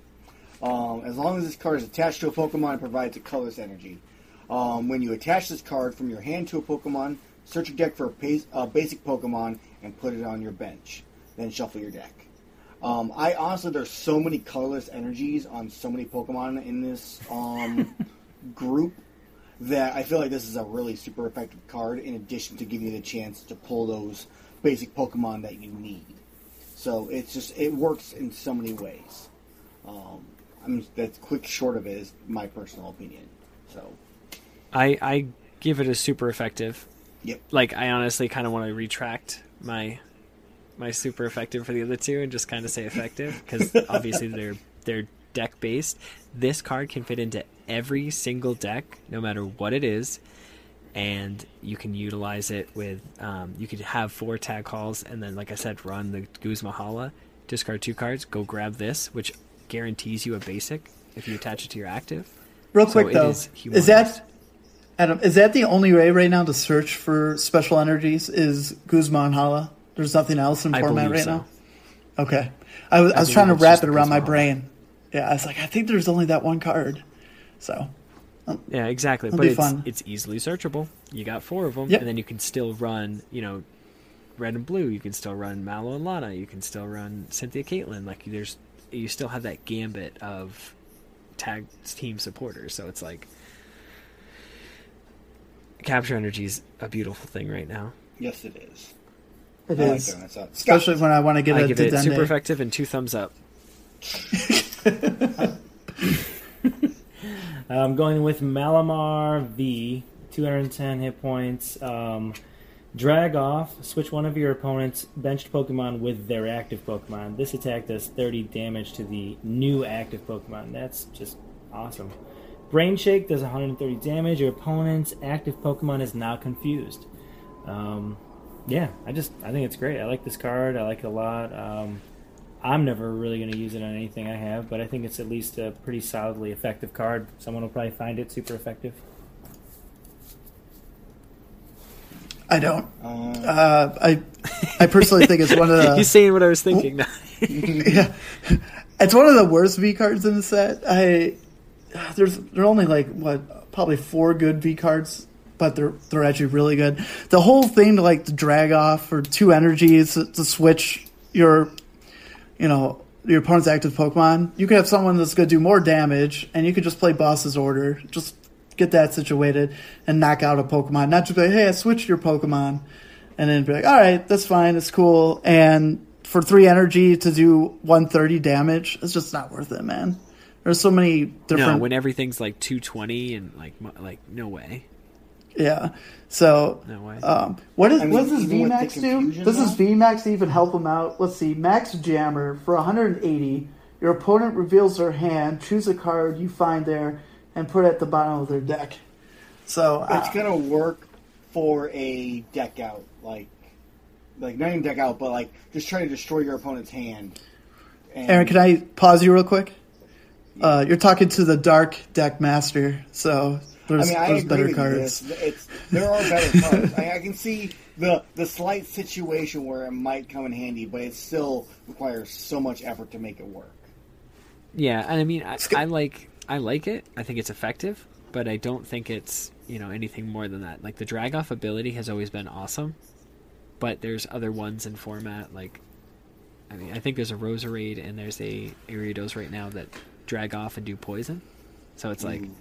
Um, as long as this card is attached to a Pokemon, it provides a colorless energy. Um, when you attach this card from your hand to a Pokemon, search your deck for a base, uh, basic Pokemon and put it on your bench. Then shuffle your deck. Um, I honestly, there's so many colorless energies on so many Pokemon in this um, group that I feel like this is a really super effective card. In addition to giving you the chance to pull those basic Pokemon that you need, so it's just it works in so many ways. Um, I'm that's quick short of it is my personal opinion. So I I give it a super effective. Yep. Like I honestly kind of want to retract my my super effective for the other two and just kind of say effective because obviously they're they're deck based. This card can fit into every single deck, no matter what it is, and you can utilize it with. Um, you could have four tag calls and then, like I said, run the Guzma Hala, discard two cards, go grab this, which guarantees you a basic if you attach it to your active. Real So quick though, is is, that Adam? Is that the only way right now to search for special energies? Is Guzma Hala? There's nothing else in format right so. now. Okay, I was, I was trying to wrap it around my Guzma Hala. brain. Yeah, I was like, I think there's only that one card. So um, Yeah, exactly. But it's fun. it's easily searchable. You got four of them, Yep. and then you can still run. You know, red and blue. You can still run Mallow and Lana. You can still run Cynthia Caitlin. Like there's, you still have that gambit of tag team supporters. So it's like capture energy is a beautiful thing right now. yes, it is. it I like is, throwing this out. Scott, especially when I want to get I a give it Dedenne. super effective and two thumbs up. I'm going with Malamar V, 210 hit points. Um, drag off, switch one of your opponent's benched Pokemon with their active Pokemon. This attack does 30 damage to the new active Pokemon. That's just awesome. Brain Shake does 130 damage. Your opponent's active Pokemon is now confused. Um, yeah, I just I think it's great. I like this card. I like it a lot. Um, I'm never really going to use it on anything I have, but I think it's at least a pretty solidly effective card. Someone will probably find it super effective. I don't. um, Uh, I I personally think it's one of the He's saying what I was thinking. now. yeah, it's one of the worst V cards in the set. I there's there are only like what probably four good V cards, but they're they're actually really good. The whole thing to like to drag off for two energies to, to switch your you know your opponent's active Pokemon. You could have someone that's going to do more damage, and you could just play boss's order. Just get that situated and knock out a Pokemon. Not just be like, hey, I switched your Pokemon, and then be like, all right, that's fine, it's cool. And for three energy to do 130 damage, it's just not worth it, man. There's so many different. no, different. when everything's like 220 and like like no way, yeah. So no way. Um, what is I mean, what does this even with the VMAX do? Does this though? VMAX even help them out? Let's see. Max Jammer for 180. Your opponent reveals their hand. Choose a card you find there and put it at the bottom of their deck. So uh, it's gonna work for a deck out like like not even deck out, but like just try to destroy your opponent's hand. And Aaron, can I pause you real quick? Uh, you're talking to the Dark Deck Master, so I mean, I there's agree better with cards. This. It's, there are better cards. I, I can see the the slight situation where it might come in handy, but it still requires so much effort to make it work. Yeah, and I mean, I. I like I like it. I think it's effective, but I don't think it's you know anything more than that. Like the drag off ability has always been awesome, but there's other ones in format. Like, I mean, I think there's a Roserade and there's a Ariados right now that drag off and do poison. So it's like, mm.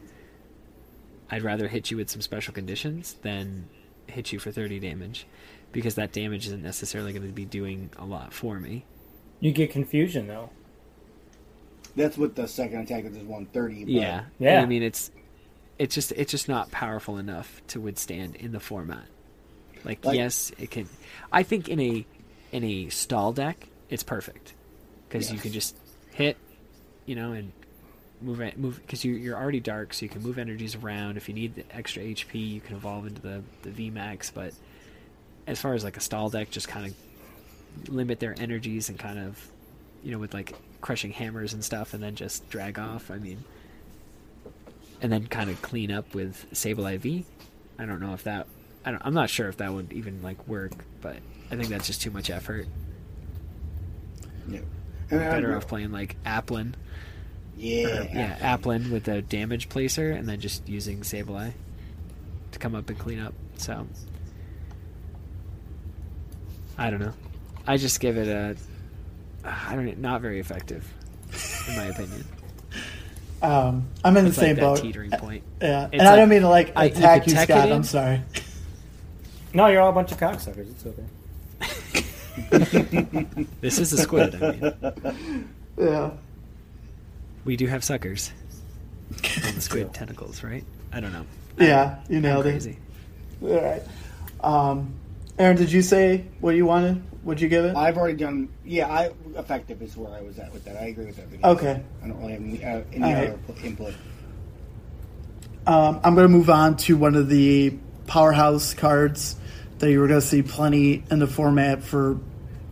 I'd rather hit you with some special conditions than hit you for 30 damage, because that damage isn't necessarily going to be doing a lot for me. You get confusion though. That's what the second attack is 130. But Yeah, Yeah. I mean, it's it's just it's just not powerful enough to withstand in the format. Like, Like- yes, it can. I think in a in a stall deck, it's perfect because you can just hit, you know, and move it move because you you're already dark, so you can move energies around. If you need the extra HP, you can evolve into the the VMAX. But as far as like a stall deck, just kind of limit their energies and kind of, you know, with like crushing hammers and stuff, and then just drag off. I mean, and then kind of clean up with Sableye. I don't know if that. I don't, I'm not sure if that would even like work, but I think that's just too much effort. Yeah. And Better off playing like Applin, Yeah. or, yeah, Applin with the damage placer, and then just using Sableye to come up and clean up. So I don't know. I just give it a. I don't know, not very effective, in my opinion. Um, I'm in the It's same like that boat. teetering point. Yeah, It's and I don't mean to like I- you attack you, tech it Scott. I'm sorry. No, you're all a bunch of cocksuckers. It's okay. This is a squid. I mean, Yeah. We do have suckers on the squid tentacles, right? I don't know. Yeah, you I'm nailed it. crazy. All right. Um, Aaron, did you say what you wanted? What'd you give it? I've already done. Yeah, I effective is where I was at with that. I agree with that. Okay. I don't really have any, uh, any All other right. input. Um, I'm going to move on to one of the powerhouse cards that you were going to see plenty in the format for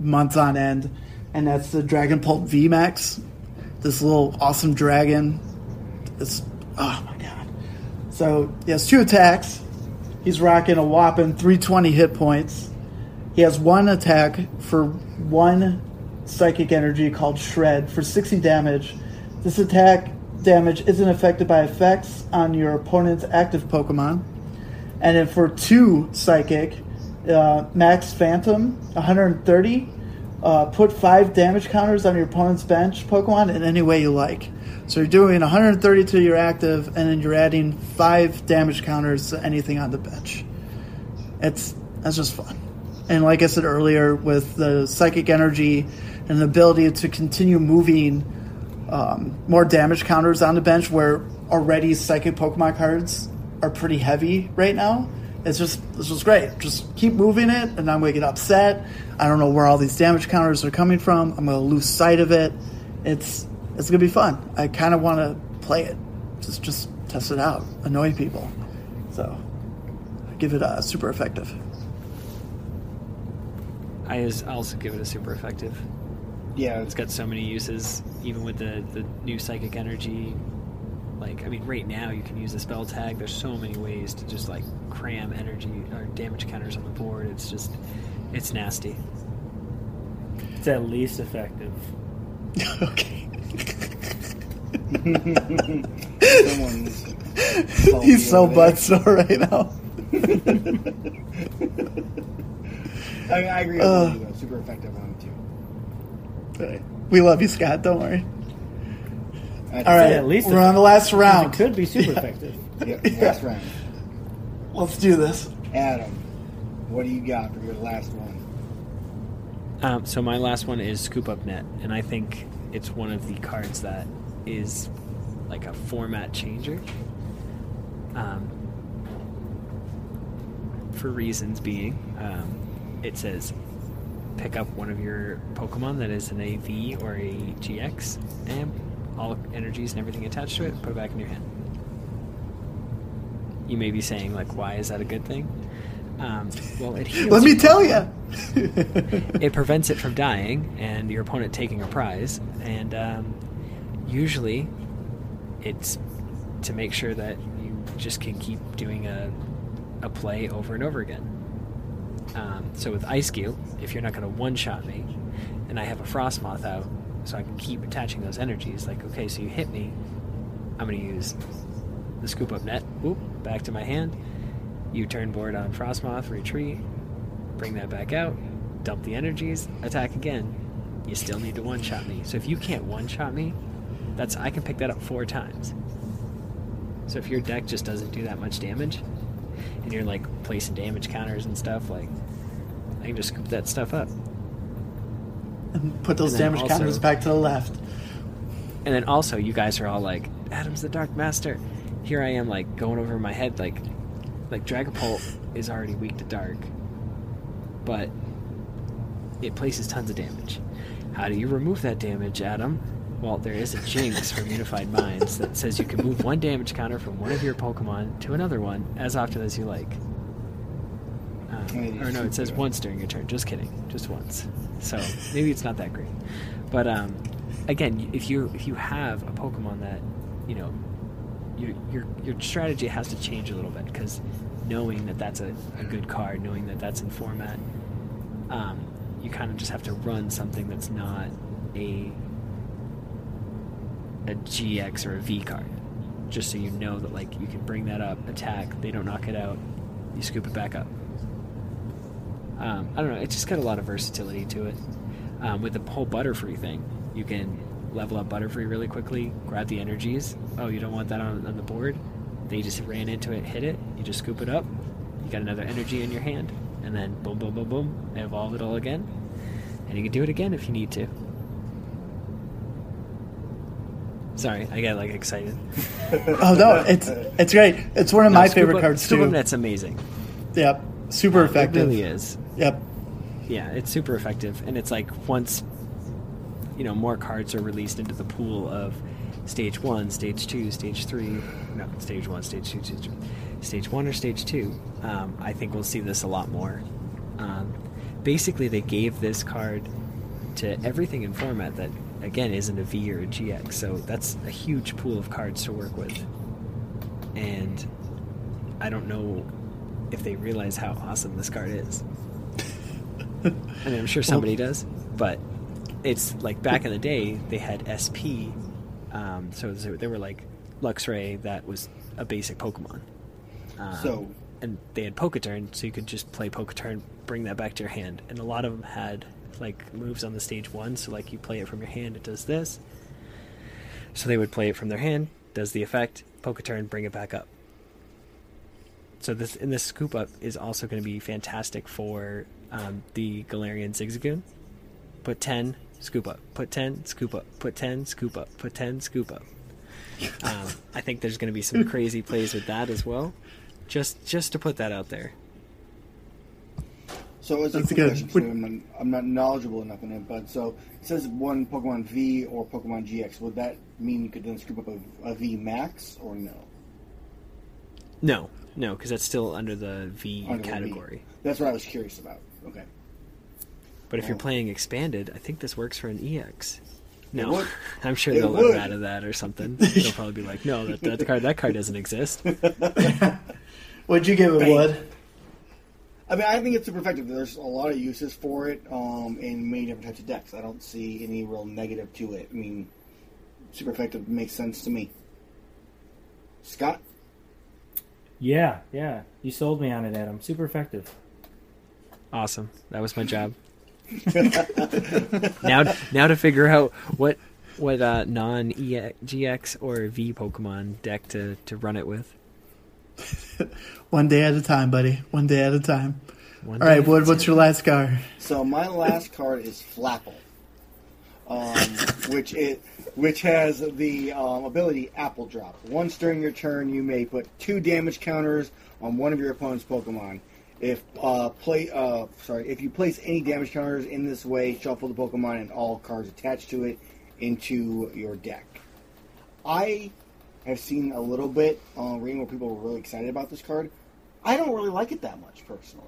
months on end, and that's the Dragapult VMAX. This little awesome dragon. It's oh my god. So he has two attacks. He's rocking a whopping 320 hit points. He has one attack for one psychic energy called Shred for 60 damage. This attack damage isn't affected by effects on your opponent's active Pokemon. And then for two psychic, uh, Max Phantom, 130. Uh, put five damage counters on your opponent's bench Pokemon in any way you like. So you're doing 130 to your active, and then you're adding five damage counters to anything on the bench. It's that's just fun. And like I said earlier, with the psychic energy and the ability to continue moving um, more damage counters on the bench, where already psychic Pokemon cards are pretty heavy right now. It's just it's just great. Just keep moving it, and I'm gonna get upset. I don't know where all these damage counters are coming from. I'm gonna lose sight of it. It's it's gonna be fun. I kind of want to play it, just just test it out, annoy people. So I give it a super effective. I also give it a super effective. Yeah, It's got so many uses, even with the, the new psychic energy. Like, I mean, right now you can use the spell tag. There's so many ways to just like cram energy or damage counters on the board. It's just, it's nasty. It's at least effective. okay. He's so over butt sore right now. I, I agree with Uh. you though. Super effective on it too. Right. We love you, Scott. Don't worry. I- All right, at least we're on the last It round. could be super effective. Yeah, last round. Let's do this. Adam, what do you got for your last one? Um, so my last one is Scoop Up Net, and I think it's one of the cards that is like a format changer. Um, for reasons being, um, it says pick up one of your Pokemon that is an AV or a GX, and all energies and everything attached to it, put it back in your hand. You may be saying like, why is that a good thing? Um, well, it heals Let me tell you. it prevents it from dying and your opponent taking a prize. And um, usually, it's to make sure that you just can keep doing a, a play over and over again. Um, so with Eiscue, if you're not going to one-shot me, and I have a Frosmoth out, so I can keep attaching those energies. Like, okay, so you hit me, I'm going to use the Scoop Up Net. Whoop, back to my hand. You turn board on Frosmoth, retreat, bring that back out, dump the energies, attack again. You still need to one shot me. So if you can't one shot me, that's I can pick that up four times. So if your deck just doesn't do that much damage, and you're like placing damage counters and stuff, like I can just scoop that stuff up. And put those And damage also- counters back to the left. And then also, you guys are all like, "Adam's the Dark Master." Here I am, like going over my head, like, like Dragapult is already weak to dark, but it places tons of damage. How do you remove that damage, Adam? Well, there is a Jynx from Unified Minds that says you can move one damage counter from one of your Pokemon to another one as often as you like. Um, or no, it says once during your turn. Just kidding, just once. So maybe it's not that great, but um, again, if you if you have a Pokemon that you know your your your strategy has to change a little bit because knowing that that's a, a good card, knowing that that's in format, um, you kind of just have to run something that's not a a GX or a V card, just so you know that like you can bring that up, attack, they don't knock it out, you scoop it back up. Um, I don't know, it's just got a lot of versatility to it. Um, with the whole Butterfree thing, you can level up Butterfree really quickly, grab the energies. Oh, you don't want that on, on the board? They just ran into it, hit it, you just scoop it up, you got another energy in your hand, and then boom, boom, boom, boom, evolve it all again. And you can do it again if you need to. Sorry, I got like excited. Oh no, it's it's great. It's one of No, my favorite Up- cards too. Net's amazing. Yep, super effective. It really is. Yep. Yeah, it's super effective, and it's like once you know more cards are released into the pool of stage one, stage two, stage three. No, stage one, stage two, stage. Stage one or stage two. Um, I think we'll see this a lot more. Um, basically, they gave this card to everything in format that again isn't a V or a GX, so that's a huge pool of cards to work with. And I don't know if they realize how awesome this card is. I mean, I'm sure somebody does, but it's like back in the day they had SP, um, so there were like Luxray that was a basic Pokemon. Um, So- and they had Poketurn, so you could just play Poketurn, bring that back to your hand, and a lot of them had like moves on the stage one. So like you play it from your hand, it does this. So they would play it from their hand, does the effect, Poketurn, bring it back up. So this in this scoop up is also going to be fantastic for um, the Galarian Zigzagoon. Put ten, scoop up. Put ten, scoop up. Put ten, scoop up. Put ten, scoop up. Um, I think there's going to be some crazy plays with that as well. Just just to put that out there. So it's a That's quick good. question. 'cause I'm, not- I'm not knowledgeable enough in it, but so it says one Pokemon V or Pokemon GX. Would that mean you could then scoop up a, a V Max or no? No, no, because that's still under the V Under the V. category. That's what I was curious about. Okay. But if you're Oh. playing expanded, I think this works for an EX. No, would. I'm sure It they'll would. learn out of that or something. They'll probably be like, "No, that, that card that card doesn't exist." What'd you give it, Bang. Wood? I mean, I think it's super effective. There's a lot of uses for it um, in many different types of decks. I don't see any real negative to it. I mean, super effective makes sense to me. Scott, Yeah, yeah. You sold me on it, Adam. Super effective. Awesome. That was my job. now, now to figure out what what uh, non GX or V Pokemon deck to, to run it with. One day at a time, buddy. One day at a time. One All right, day. Wood. What's your last card? So my last card is Flapple, um, which it which has the um, ability Apple Drop. Once during your turn, you may put two damage counters on one of your opponent's Pokemon. If uh, play, uh, sorry, if you place any damage counters in this way, shuffle the Pokemon and all cards attached to it into your deck. I have seen a little bit on reading where people were really excited about this card. I don't really like it that much personally.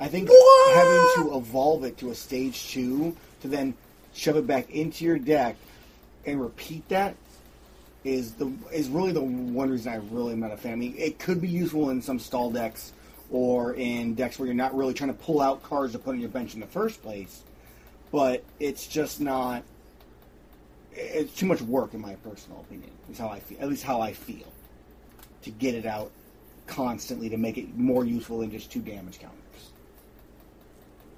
I think What? having to evolve it to a stage two to then shove it back into your deck and repeat that is the is really the one reason I really am not a fan. I mean, it could be useful in some stall decks or in decks where you're not really trying to pull out cards to put on your bench in the first place, but it's just not. It's too much work, in my personal opinion. Is how I feel. At least how I feel to get it out constantly to make it more useful than just two damage counters.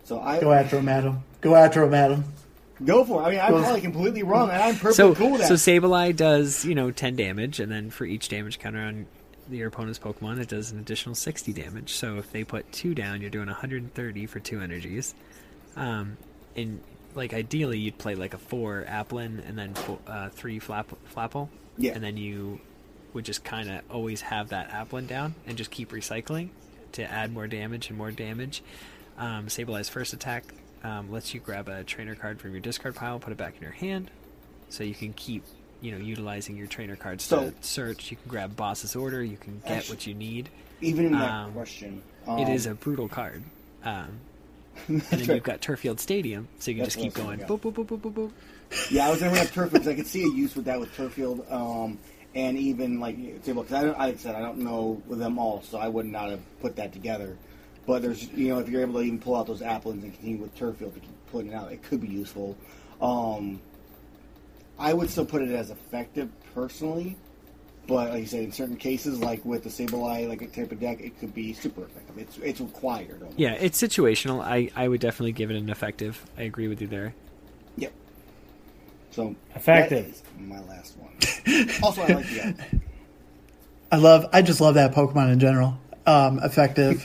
So I Go after him, Adam. Go after him, Adam. Go for it. I mean, I'm Goes- probably completely wrong, and I'm perfectly So, cool with that. so Sableye does, you know, 10 damage, and then for each damage counter on your opponent's Pokemon, it does an additional 60 damage. So if they put two down, you're doing 130 for two energies. Um, and, like, ideally, you'd play, like, a four Applin and then four, uh, three flap, Flapple. Yeah. And then you would just kind of always have that Applin down and just keep recycling to add more damage and more damage. Um, Sableye's first attack um, lets you grab a trainer card from your discard pile, put it back in your hand, so you can keep, you know, utilizing your trainer cards So- to search. You can grab Boss's Order. You can get what you need. Even in that um, question, it um, is a brutal card. Um, and then right. you've got Turffield Stadium, so you can That's just keep going. Boop, boop, boop, boop, boop, boop. Yeah, I was gonna bring up Turffield because I could see a use with that with Turffield, um, and even like Table. Because I, I said I don't know them all, so I would not have put that together. But there's, you know, if you're able to even pull out those applins and continue with Turffield to keep putting it out, it could be useful. Um, I would still put it as effective personally, but like you said, in certain cases, like with the Sableye, like a type of deck, it could be super effective. It's it's required. Almost. Yeah, it's situational. I, I would definitely give it an effective. I agree with you there. Yep. So Effective. that is my last one. also, I like the art. I love. I just love that Pokemon in general. Um, effective.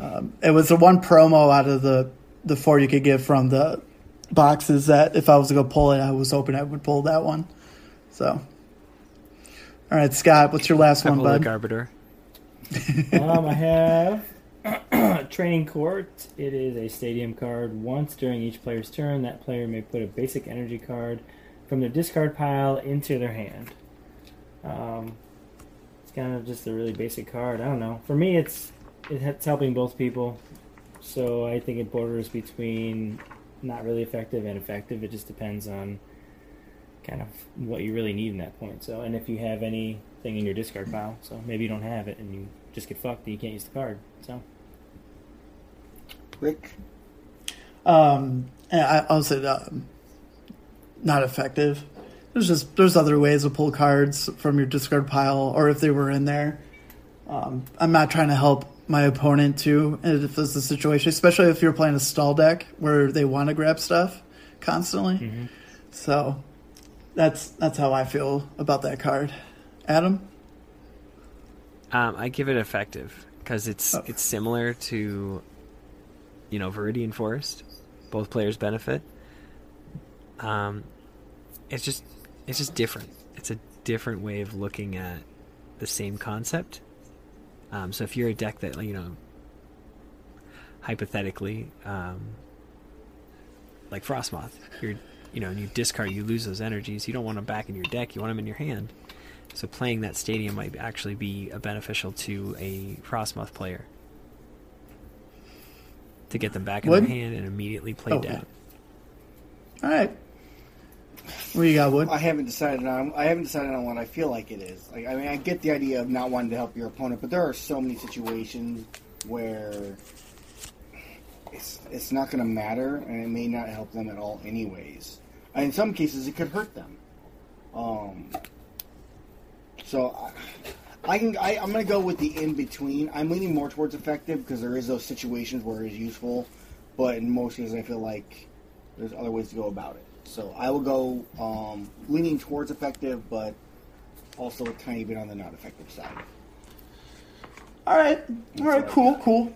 um, it was the one promo out of the the four you could get from the boxes that if I was to go pull it, I was hoping I would pull that one. So, all right, Scott, what's your last one, Epaulic bud? Arbiter. um, I have Training Court. It is a stadium card. Once during each player's turn, that player may put a basic energy card from their discard pile into their hand. Um, it's kind of just a really basic card. I don't know. For me, it's it's helping both people. So I think it borders between not really effective and effective. It just depends on kind of what you really need in that point. So, and if you have anything in your discard pile, so maybe you don't have it and you just get fucked and you can't use the card. So, Rick. Um, and I, I'll say um, not effective. There's just there's other ways to pull cards from your discard pile, or if they were in there. Um, I'm not trying to help my opponent too, if it's the situation, especially if you're playing a stall deck where they want to grab stuff constantly. So that's that's how I feel about that card. Adam, Um, I give it effective because it's Oh. it's similar to, you know, Viridian Forest. Both players benefit. Um, it's just it's just different. It's a different way of looking at the same concept. Um, so if you're a deck that you know, hypothetically, um, like Frosmoth, you're you know, and you discard, you lose those energies. You don't want them back in your deck. You want them in your hand. So playing that stadium might actually be a beneficial to a Frosmoth player to get them back in Wood? their hand and immediately play Oh, dead. all right. What you got, Wood? I haven't decided on. I haven't decided on what I feel like it is. Like, I mean, I get the idea of not wanting to help your opponent, but there are so many situations where it's it's not going to matter, and it may not help them at all, anyways. And in some cases, it could hurt them. Um. So, I, I can. I, I'm going to go with the in between. I'm leaning more towards effective because there is those situations where it's useful, but in most cases, I feel like there's other ways to go about it. So I will go um, leaning towards effective, but also a tiny bit on the not effective side. All right, all right, cool, cool.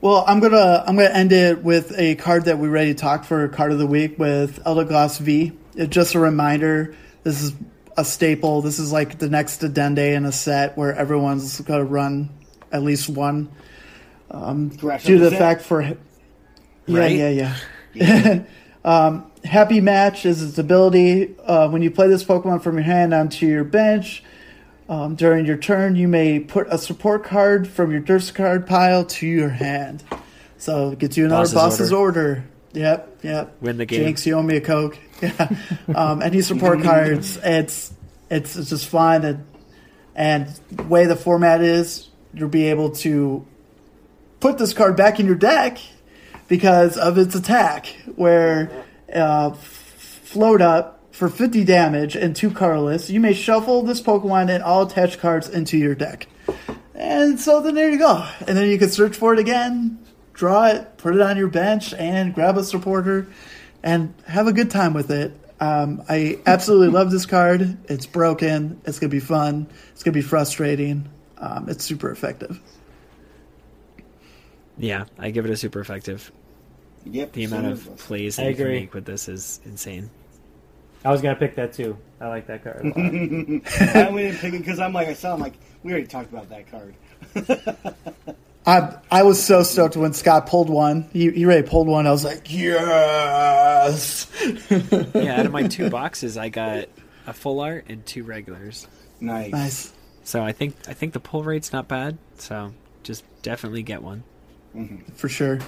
Well, I'm gonna I'm gonna end it with a card that we already talked for card of the week with Eldegoss V. It's just a reminder. This is a staple. This is like the next addenda in a set where everyone's gonna run at least one. Crash Due to the fact for yeah, Right? yeah, yeah. um, happy match is its ability. Uh, when you play this Pokemon from your hand onto your bench, Um, during your turn, you may put a support card from your discard card pile to your hand. So it gets you another Boss's boss's order. Yep, yep. Win the game. Jinx, you owe me a coke. Yeah. um, any support cards, it's it's it's just fun and and the way the format is, you'll be able to put this card back in your deck because of its attack, where uh, float up for 50 damage and two colorless. You may shuffle this Pokemon and all attached cards into your deck. And so then there you go. And then you can search for it again, draw it, put it on your bench, and grab a supporter and have a good time with it. Um, I absolutely love this card. It's broken. It's going to be fun. It's going to be frustrating. Um, it's super effective. Yeah, I give it a super effective. Yep. The amount of plays that I you can agree. make with this is insane. I was gonna pick that too. I like that card. a lot. I went and picked it because I'm like I saw. I'm like we already talked about that card. I I was so stoked when Scott pulled one. He, he already pulled one. I was like, yes. Yeah, out of my two boxes, I got a full art and two regulars. Nice. nice. So I think I think the pull rate's not bad. So just definitely get one. For sure.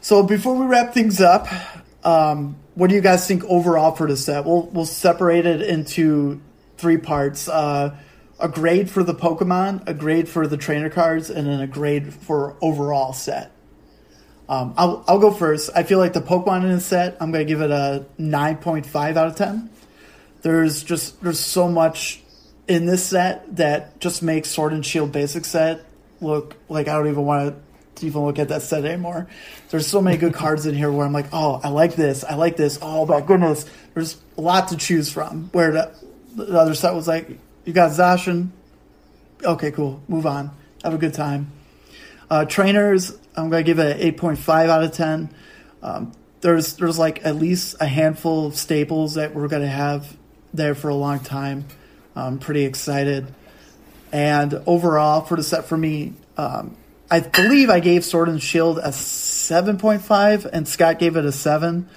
So before we wrap things up, um, what do you guys think overall for the set? We'll we'll separate it into three parts: uh, a grade for the Pokemon, a grade for the trainer cards, and then a grade for overall set. Um, I'll I'll go first. I feel like the Pokemon in the set, I'm gonna give it a nine point five out of ten. There's just there's so much in this set that just makes Sword and Shield basic set look like I don't even want to even look at that set anymore. There's so many good cards in here where I'm like, oh, I like this, I like this. Oh my goodness, there's a lot to choose from. Where the, the other set was like, you got Zacian, okay, cool, move on, have a good time. Uh, trainers, I'm gonna give it an 8.5 out of 10. Um, there's there's like at least a handful of staples that we're gonna have there for a long time. I'm pretty excited. And overall, for the set for me, um, I believe I gave Sword and Shield a 7.5, and Scott gave it a 7.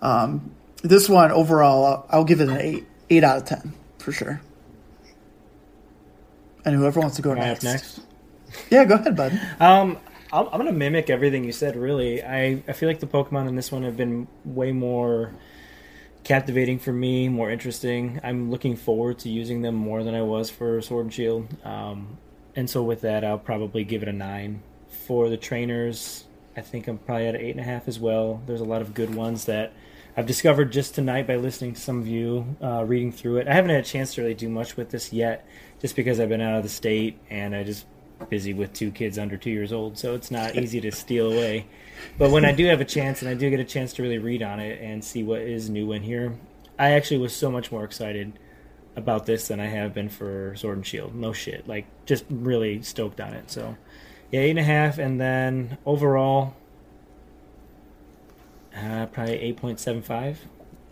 Um, this one, overall, I'll, I'll give it an 8, 8 out of 10, for sure. And whoever wants to go next. next? Yeah, go ahead, bud. Um, I'm, I'm gonna mimic everything you said. Really, I I feel like the Pokemon in this one have been way more captivating for me, more interesting. I'm looking forward to using them more than I was for Sword and Shield. Um, and so with that, I'll probably give it a nine. For the trainers, I think I'm probably at an eight and a half as well. There's a lot of good ones that I've discovered just tonight by listening to some of you, uh, reading through it. I haven't had a chance to really do much with this yet, just because I've been out of the state and I just busy with two kids under two years old, so it's not easy to steal away. But when I do have a chance and I do get a chance to really read on it and see what is new in here, I actually was so much more excited about this than I have been for Sword and Shield. No shit, like just really stoked on it. So yeah, eight and a half, and then overall, uh, probably eight point seven five.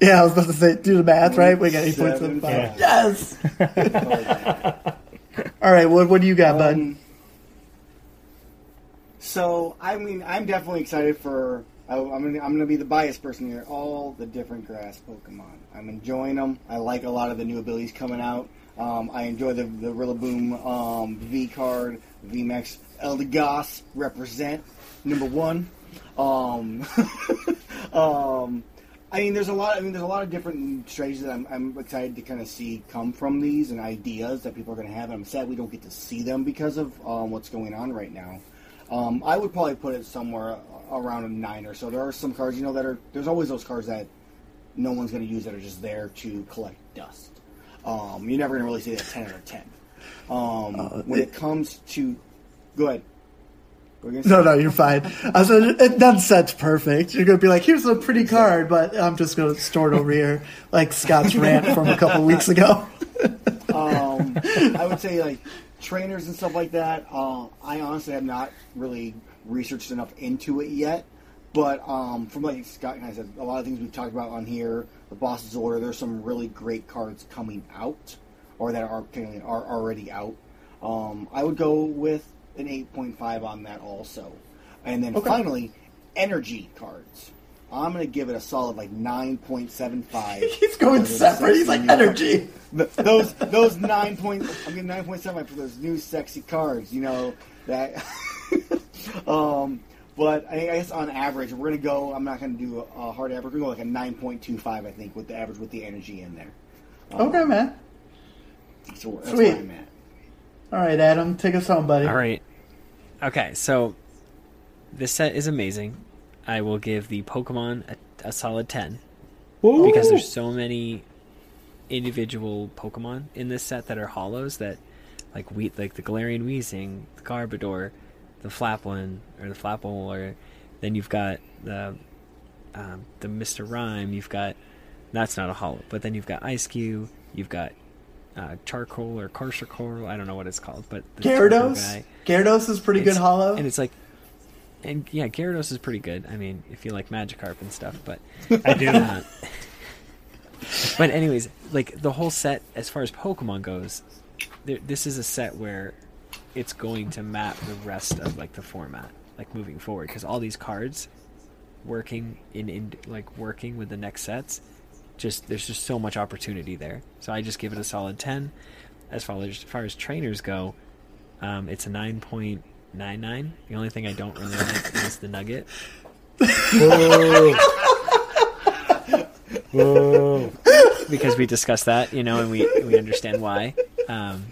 Yeah, I was about to say, do the math, right? We got 8.75. Yeah. Yes! All right, what, what do you got, bud? Um, so I mean, I'm definitely excited for. I, I'm gonna, I'm gonna be the biased person here. All the different grass Pokemon. I'm enjoying them. I like a lot of the new abilities coming out. Um, I enjoy the the Rillaboom um, V card, VMAX Eldegoss represent number one. Um, um, I mean, there's a lot. I mean, there's a lot of different strategies that I'm, I'm excited to kind of see come from these and ideas that people are going to have. And I'm sad we don't get to see them because of um, what's going on right now. Um, I would probably put it somewhere around a nine or so. There are some cards, you know, that are. There's always those cards that no one's going to use that are just there to collect dust. Um, you're never going to really see that ten out of ten. Um, when it comes to, go ahead. What were you gonna No, no, you're fine. I said it, that set's perfect. You're gonna be like, "Here's a pretty card," but I'm just gonna store it over here, like Scott's rant from a couple weeks ago. um, I would say like trainers and stuff like that. Uh, I honestly have not really researched enough into it yet. But um, from like Scott and I said, a lot of things we've talked about on here, the Boss's Order. There's some really great cards coming out, or that are are already out. Um, I would go with an 8.5 on that also. And then Okay. finally, energy cards. I'm gonna give it a solid like nine point seven five. He's going separate. He's like energy. those those nine point I'm getting nine point seven for those new sexy cards. You know that. um, but I guess on average, we're gonna go. I'm not gonna do a, a hard average. We're gonna go like a nine point two five. I think with the average with the energy in there. Okay, man. So that's Sweet. where I'm at. All right, Adam, take us home, buddy. All right. Okay, so this set is amazing. I will give the Pokemon a, a solid 10 because there's so many individual Pokemon in this set that are hollows that like we like the Galarian Weezing, the Garbodor, the flap one or the flap one or then you've got the um, the Mr. Rime, you've got that's not a hollow, but then you've got Eiscue, you've got uh, charcoal or Carkol, I don't know what it's called, but the Gyarados. Gyarados is pretty good hollow. And it's like, and yeah, Gyarados is pretty good. I mean, if you like Magikarp and stuff, but I do. uh, but anyways, like the whole set, as far as Pokemon goes, there, this is a set where it's going to map the rest of like the format, like moving forward, because all these cards working in, in like working with the next sets, just there's just so much opportunity there. So I just give it a solid ten. As far as, as far as trainers go, um, it's a nine point nine nine. The only thing I don't really like is the Nugget. Whoa. Whoa. because we discussed that, you know, and we we understand why. Um,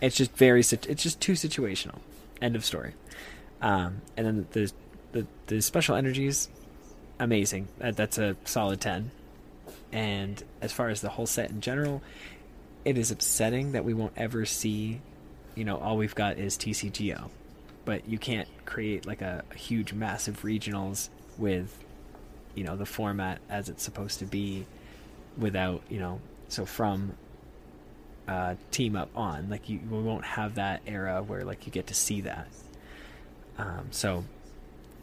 it's just very it's just too situational. End of story. Um, and then the, the the special energies, amazing. That, that's a solid ten. And as far as the whole set in general, it is upsetting that we won't ever see. You know, all we've got is TCGO, but you can't create like a, a huge, massive regionals with, you know, the format as it's supposed to be without you know so from uh, team up on. Like you we won't have that era where like you get to see that. Um, so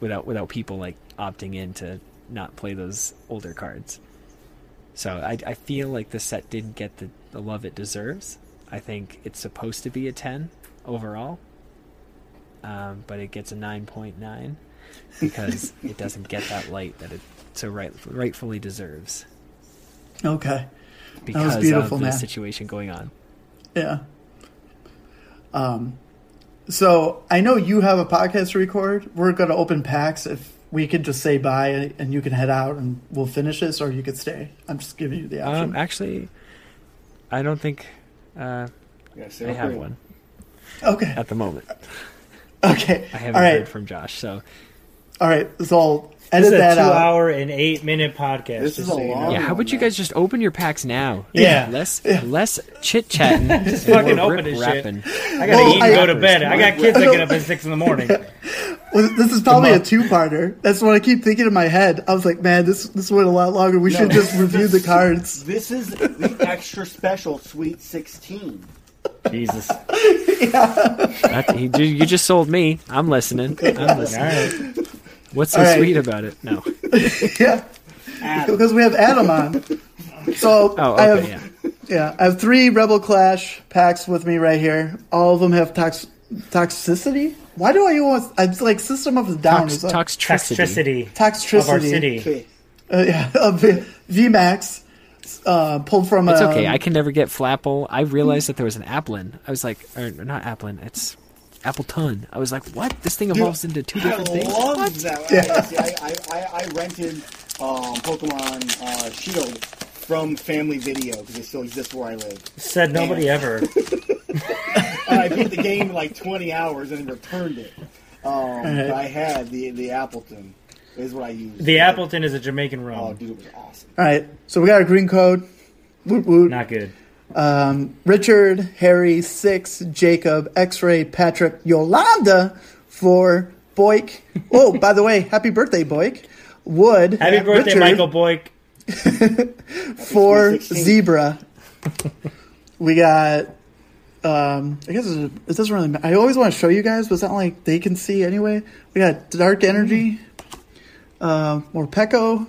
without without people like opting in to not play those older cards. So I, I feel like the set didn't get the, the love it deserves. I think it's supposed to be a 10 overall. Um, but it gets a 9.9 because it doesn't get that light that it so right, rightfully deserves. Okay. Because beautiful, of the man. situation going on. Yeah. Um, so I know you have a podcast to record. We're going to open packs. If we could just say bye and you can head out and we'll finish this, or you could stay. I'm just giving you the option. Um, actually, I don't think uh, Yeah, I have one okay. at the moment. Okay. I haven't All right. heard from Josh, so All right. So I'll This edit is a that two out. hour and eight minute podcast. This just is so a you know. long- yeah. How about you guys just open your packs now? Yeah. less less chit chatting. just fucking open this shit. I gotta Well, eat and I- go to bed. I got kids I that get up at six in the morning. Well, this is probably a Come two-parter. That's what I keep thinking in my head. I was like, man, this this went a lot longer. We should just review the cards. This is the extra special Sweet 16. Jesus. That- he- you you just sold me. I'm listening. I'm listening. right. What's so All right. sweet about it? No. yeah, Adam. because we have Adam on. So Oh, I have Yeah. yeah, I have three Rebel Clash packs with me right here. All of them have tox- toxicity. Why do I always? I it's like System of a Down. Tox, is like- toxicity. Toxicity toxicity. of our city. Uh, yeah, of V- VMAX. Uh, pulled from. It's um, okay. I can never get Flapple. I realized that there was an Applin. I was like, or not Applin. It's Appletun. I was like, what? This thing evolves into two I different things. love What? that. Yeah. I, see, I, I, I, I rented um, Pokemon uh, Shield from Family Video because it still exists where I live. Said nobody ever. And I beat the game in like 20 hours and returned it. Um, but I had the the Appletun is what I used. The Appleton is a Jamaican rum. Oh, dude, it was awesome. All right, so we got a green code. Woot woot. Not good. Um, Richard, Harry, Six, Jacob, X-Ray, Patrick, Yolanda for Boyk. Oh, by the way, happy birthday, Boyk. Wood. Happy birthday, Richard, Michael Boyk. For Zebra. we got. Um, I guess it it doesn't really. matter. I always want to show you guys, but it's not like they can see anyway. We got Dark Energy. Uh, more Pecco.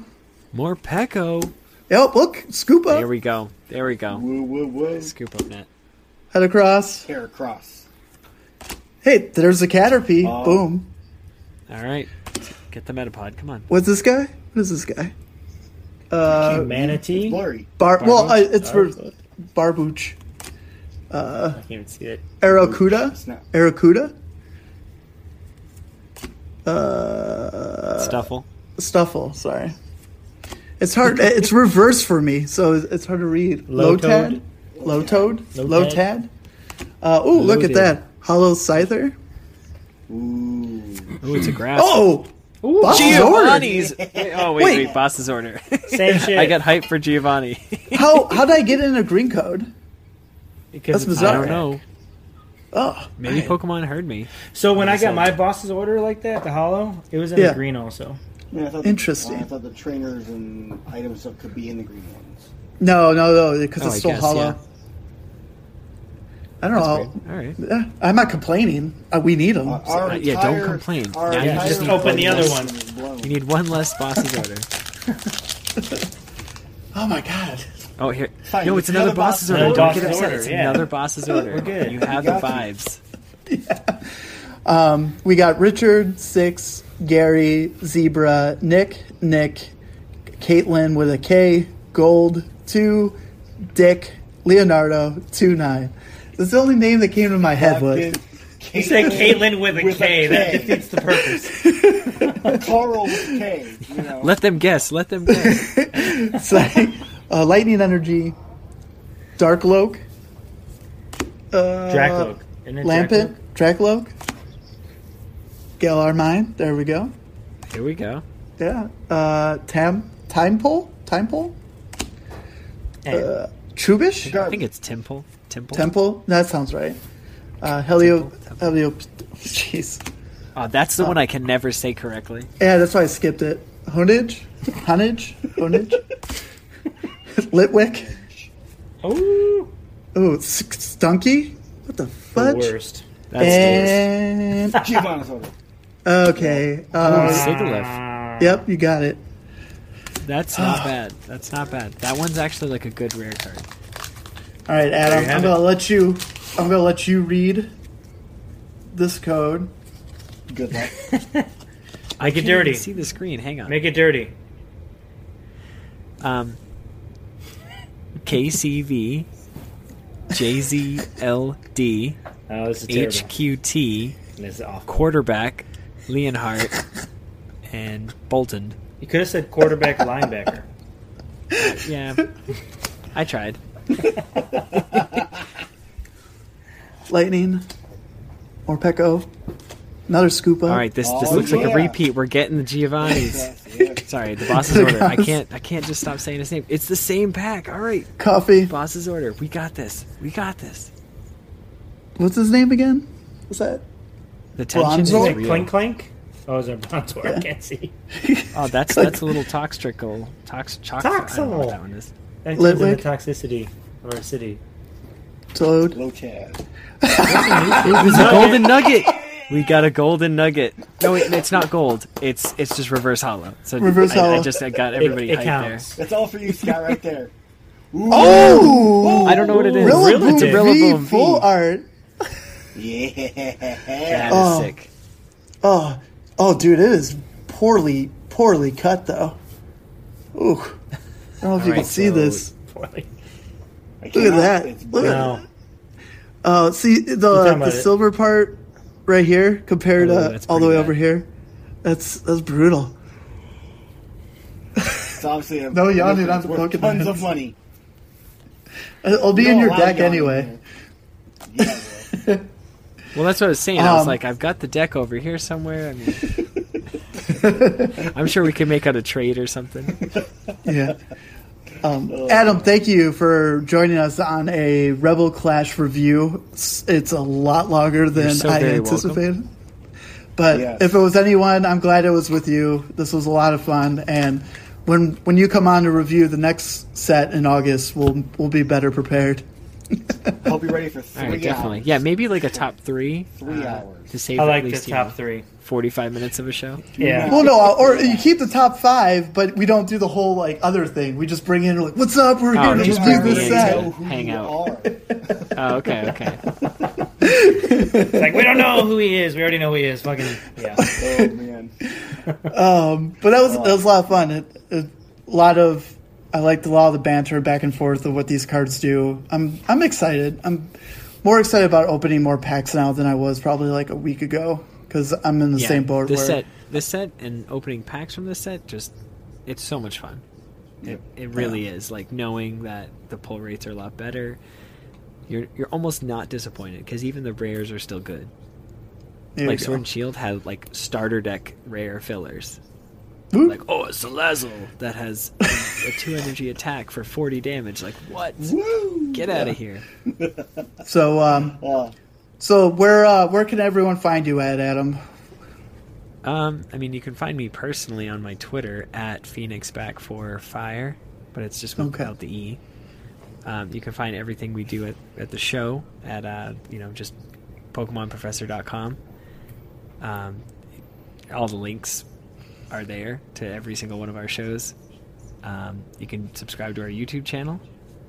More Pecco. Yep, look, scoop up, There we go. There we go. Woo woo woo. Scoop up net. head across. Hair across. Hey, there's a Caterpie. Oh. Boom. All right. Get the Metapod. Come on. What's this guy? What is this guy? Uh, Manatee. Blurry. Bar. Well, uh, it's for Barboach. Barboach. I can't even see it. Arrokuda. Snap. Arrokuda. Uh, Stufful. Stufful. Sorry. It's hard. it's reverse for me, so it's hard to read. Lotad? Low toad. Low Lotad? tad. Uh, oh, look at that. Hollow Scyther. Ooh. Ooh, it's a grass. Oh! Boss's order. Giovanni's. Wait, oh wait, Wait. wait, boss's order. Same shit. I got hyped for Giovanni. How how did I get in a green code? because That's it's bizarre. I don't know. Oh, Maybe Pokemon heard me. So when I So- got my boss's order like that, the hollow, it was in Yeah. the green also. Yeah, I thought Interesting. I thought the trainers and items stuff could be in the green ones. no, no, no, because Oh, it's I still guess, hollow. yeah. I don't That's know. All right. I'm not complaining. Uh, we need them. Our Uh, yeah, don't complain. our Now you entire just open the other Pokemon one. You need one less boss's order. oh my god. Oh, here. Fine, No, it's it's another another boss's boss's order. order. Don't get upset. order, It's yeah. another boss's order. We're good. You have the got you. vibes. We got Richard, Six, Gary, Zebra, Nick, Nick, Caitlin with a K, Gold, Two, Dick, Leonardo, Two Nine. That's the only name that came to my head. Was You said Caitlin with a With a K. That defeats the purpose. Carl with K. You know. Let them guess. Let them guess. it's like, uh, Lightning Energy, Dark Loke, uh, Drakloak. Isn't it Lampent, Drakloak, Galar Mine. There we go. Here we go. Yeah. Uh, Tam, Time Pole, Time Pole, Drakloak? uh, Trubbish. I think it's Temple. Temple. Temple. That sounds right. Uh, Helio. Helio. Jeez. Oh, that's the one I can never say correctly. Yeah, that's why I skipped it. Honage. Honage. Honage. Litwick. Oh, Oh, Stunky. What the the worst. That's and Giovanni's order. Okay. Ooh, Uh, yep, you got it. That's not bad. That's not bad. That one's actually like a good rare card. All right, Adam. I'm gonna let you. I'm gonna let you read this code. Good luck. Make it can't dirty. even see the screen. Hang on. Make it dirty. Um, KCV, JZLD, Oh, this is terrible. HQT, This is awful. quarterback, Leonhardt, and Bolton. You could have said quarterback linebacker. Yeah, I tried. Lightning. Or Pecco. Another Scoopa. All right, this this Oh, looks like a repeat. We're getting the Giovanni's. Yes, yes. Sorry, the boss's order. I can't I can't just stop saying his name. It's the same pack. All right, Coffee. boss's order. We got this. We got this. What's his name again? What's that? The tension is Bronzor? Is it real. clink clink? Oh, is it Bronzor? I can't see. Oh, that's that's a little toxical. Tox, chox, I don't know what that one is. That turns into Litwick? toxicity or acidity. Toad. Low Chad. It was a golden nugget. We got a golden nugget. No, wait, it's not gold. It's it's just reverse hollow. So Reverse I, I just I got It, everybody it hyped counts. That's all for you, Scott, right there. Oh! there. I don't know what it is. Rillaboom it's a V Rillaboom V. full art. Yeah. That is Oh. sick. Oh, oh, dude, it is poorly, poorly cut though. Ooh, I don't know if you right, can see so- this. I Look at that. It's Look at No. Uh, see the talking about the it? silver part right here compared Oh, to all the way pretty over here. That's that's brutal. It's obviously a No yawning difference on the worth Pokemon. Tons of money. It'll be in your deck yawning anyway. here. Yeah, well. Well, that's what I was saying. I was Um, like, I've got the deck over here somewhere. I mean, I'm sure we can make out a trade or something. Yeah. Um, Adam, thank you for joining us on a Rebel Clash review. It's, it's a lot longer than so I very anticipated. But Yes. if it was anyone, I'm glad it was with you. This was a lot of fun, and when when you come on to review the next set in August, we'll we'll be better prepared. Hope you're ready for three All right, definitely. hours. Yeah, maybe like a top three. Three uh, hours. to save I at like the least you top know, three. 45 minutes of a show. Yeah. Well, no, or you keep the top five, but we don't do the whole like other thing. We just bring in like, "What's up? We're Oh, here to just review bring this set." to know who hang out. are. Oh, okay, okay. It's like we don't know who he is. We already know who he is. Fucking yeah. Oh man. Um, but that was that was a lot of fun. It, it, a lot of I liked a lot of the banter back and forth of what these cards do. I'm I'm excited. I'm more excited about opening more packs now than I was probably like a week ago because I'm in the Yeah, same boat. This where, set, this set, and opening packs from this set, just it's so much fun. It, it really is. Like knowing that the pull rates are a lot better. You're you're almost not disappointed because even the rares are still good. There like Sword and Shield had like starter deck rare fillers. Like oh, it's a Lazzle that has a, a two energy attack for forty damage. Like what? Woo! Get out of here. So um, Uh, so where uh, where can everyone find you at, Adam? Um, I mean, you can find me personally on my Twitter at Phoenix Back for Fire, but it's just Okay. without the E. Um, you can find everything we do at, at the show at uh, you know just PokemonProfessor.com. Um, all the links are there to every single one of our shows. Um, you can subscribe to our YouTube channel.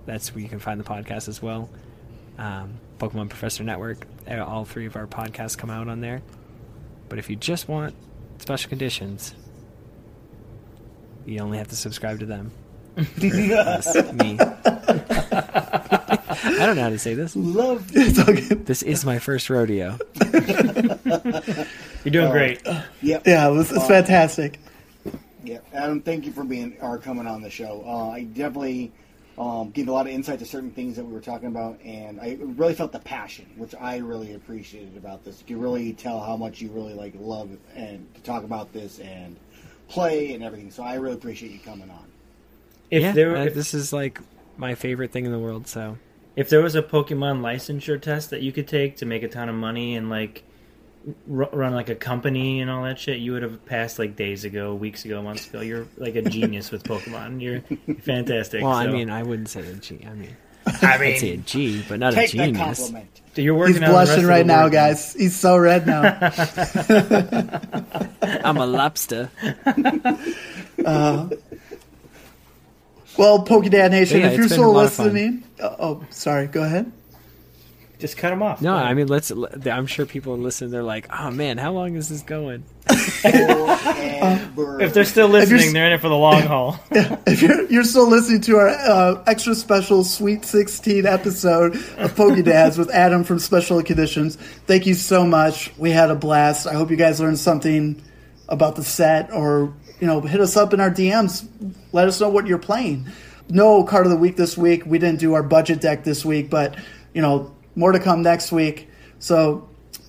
That's where you can find the podcast as well. Um, Pokemon Professor Network. uh, All three of our podcasts come out on there. But if you just want special conditions, you only have to subscribe to them. Us, me. I don't know how to say this. love. This is my first rodeo. You're doing great. Yep. Yeah, it was, it's fantastic. Yeah, Adam, thank you for being or coming on the show. Uh, I definitely um, gave a lot of insight to certain things that we were talking about, and I really felt the passion, which I really appreciated about this. You could really tell how much you really like love and to talk about this and play and everything. So I really appreciate you coming on. If yeah, there uh, if, this is like my favorite thing in the world. So if there was a Pokemon licensure test that you could take to make a ton of money and like r- run like a company and all that shit, you would have passed like days ago, weeks ago, months ago. You're like a genius with Pokemon. You're fantastic. well, I mean, I wouldn't say a G. I mean, I I'd say a G, but not a Take that genius. compliment. you're working He's on the rest blushing of right the now, word. guys. He's so red now. I'm a lobster. well, Pokedad Nation, Yeah, if you're it's still a lot of listening, uh, oh, sorry, go ahead. Just cut them off. No, I mean, let's. I'm sure people listen. They're like, "Oh man, how long is this going?" If they're still listening, they're in it for the long haul. If you're, you're still listening to our uh, extra special Sweet 16 episode of Pokedads with Adam from Special Conditions, thank you so much. We had a blast. I hope you guys learned something about the set or, you know, hit us up in our DMs. Let us know what you're playing. No card of the week this week. We didn't do our budget deck this week, but, you know, more to come next week. So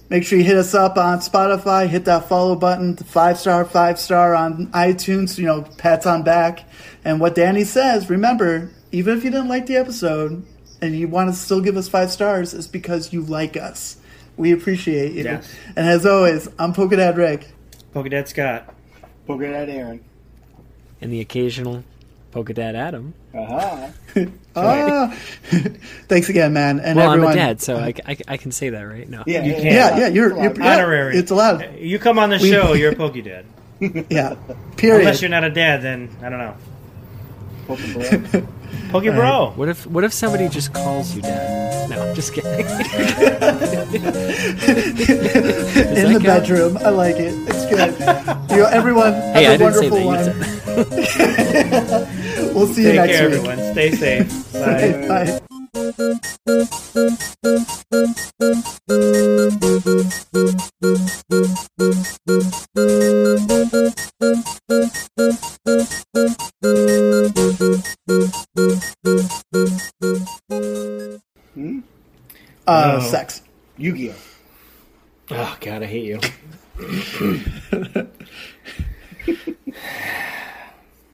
Make sure you hit us up on Spotify. Hit that follow button, five star, five star on iTunes. You know, pats on back. And what Danny says, remember, even if you didn't like the episode and you want to still give us five stars, it's because you like us. We appreciate you. Yes. And as always, I'm Pokedad Rick. Pokedad Scott. Pokedad Aaron. And the occasional Pokedad Adam. Uh-huh. Ah, thanks again, man. And Well, everyone, I'm a dad, so I, I, I can say that, right? No. Yeah, You yeah, can't. Yeah, yeah, you're, Come you're on. yeah, Honorary. It's allowed. You come on the We- show, you're a Pokedad. Yeah. Period. Unless you're not a dad, then I don't know. Poke bro. Poke Bro. What if what if somebody just calls you dad? No, I'm just kidding. In the count? bedroom. I like it. It's good. you know, everyone, hey, have didn't say wonderful that. One. We'll see you next care, week. everyone. Stay safe. Bye. Bye. Uh, no. Sex. Yu Gi Oh. Oh ah, God, I hate you.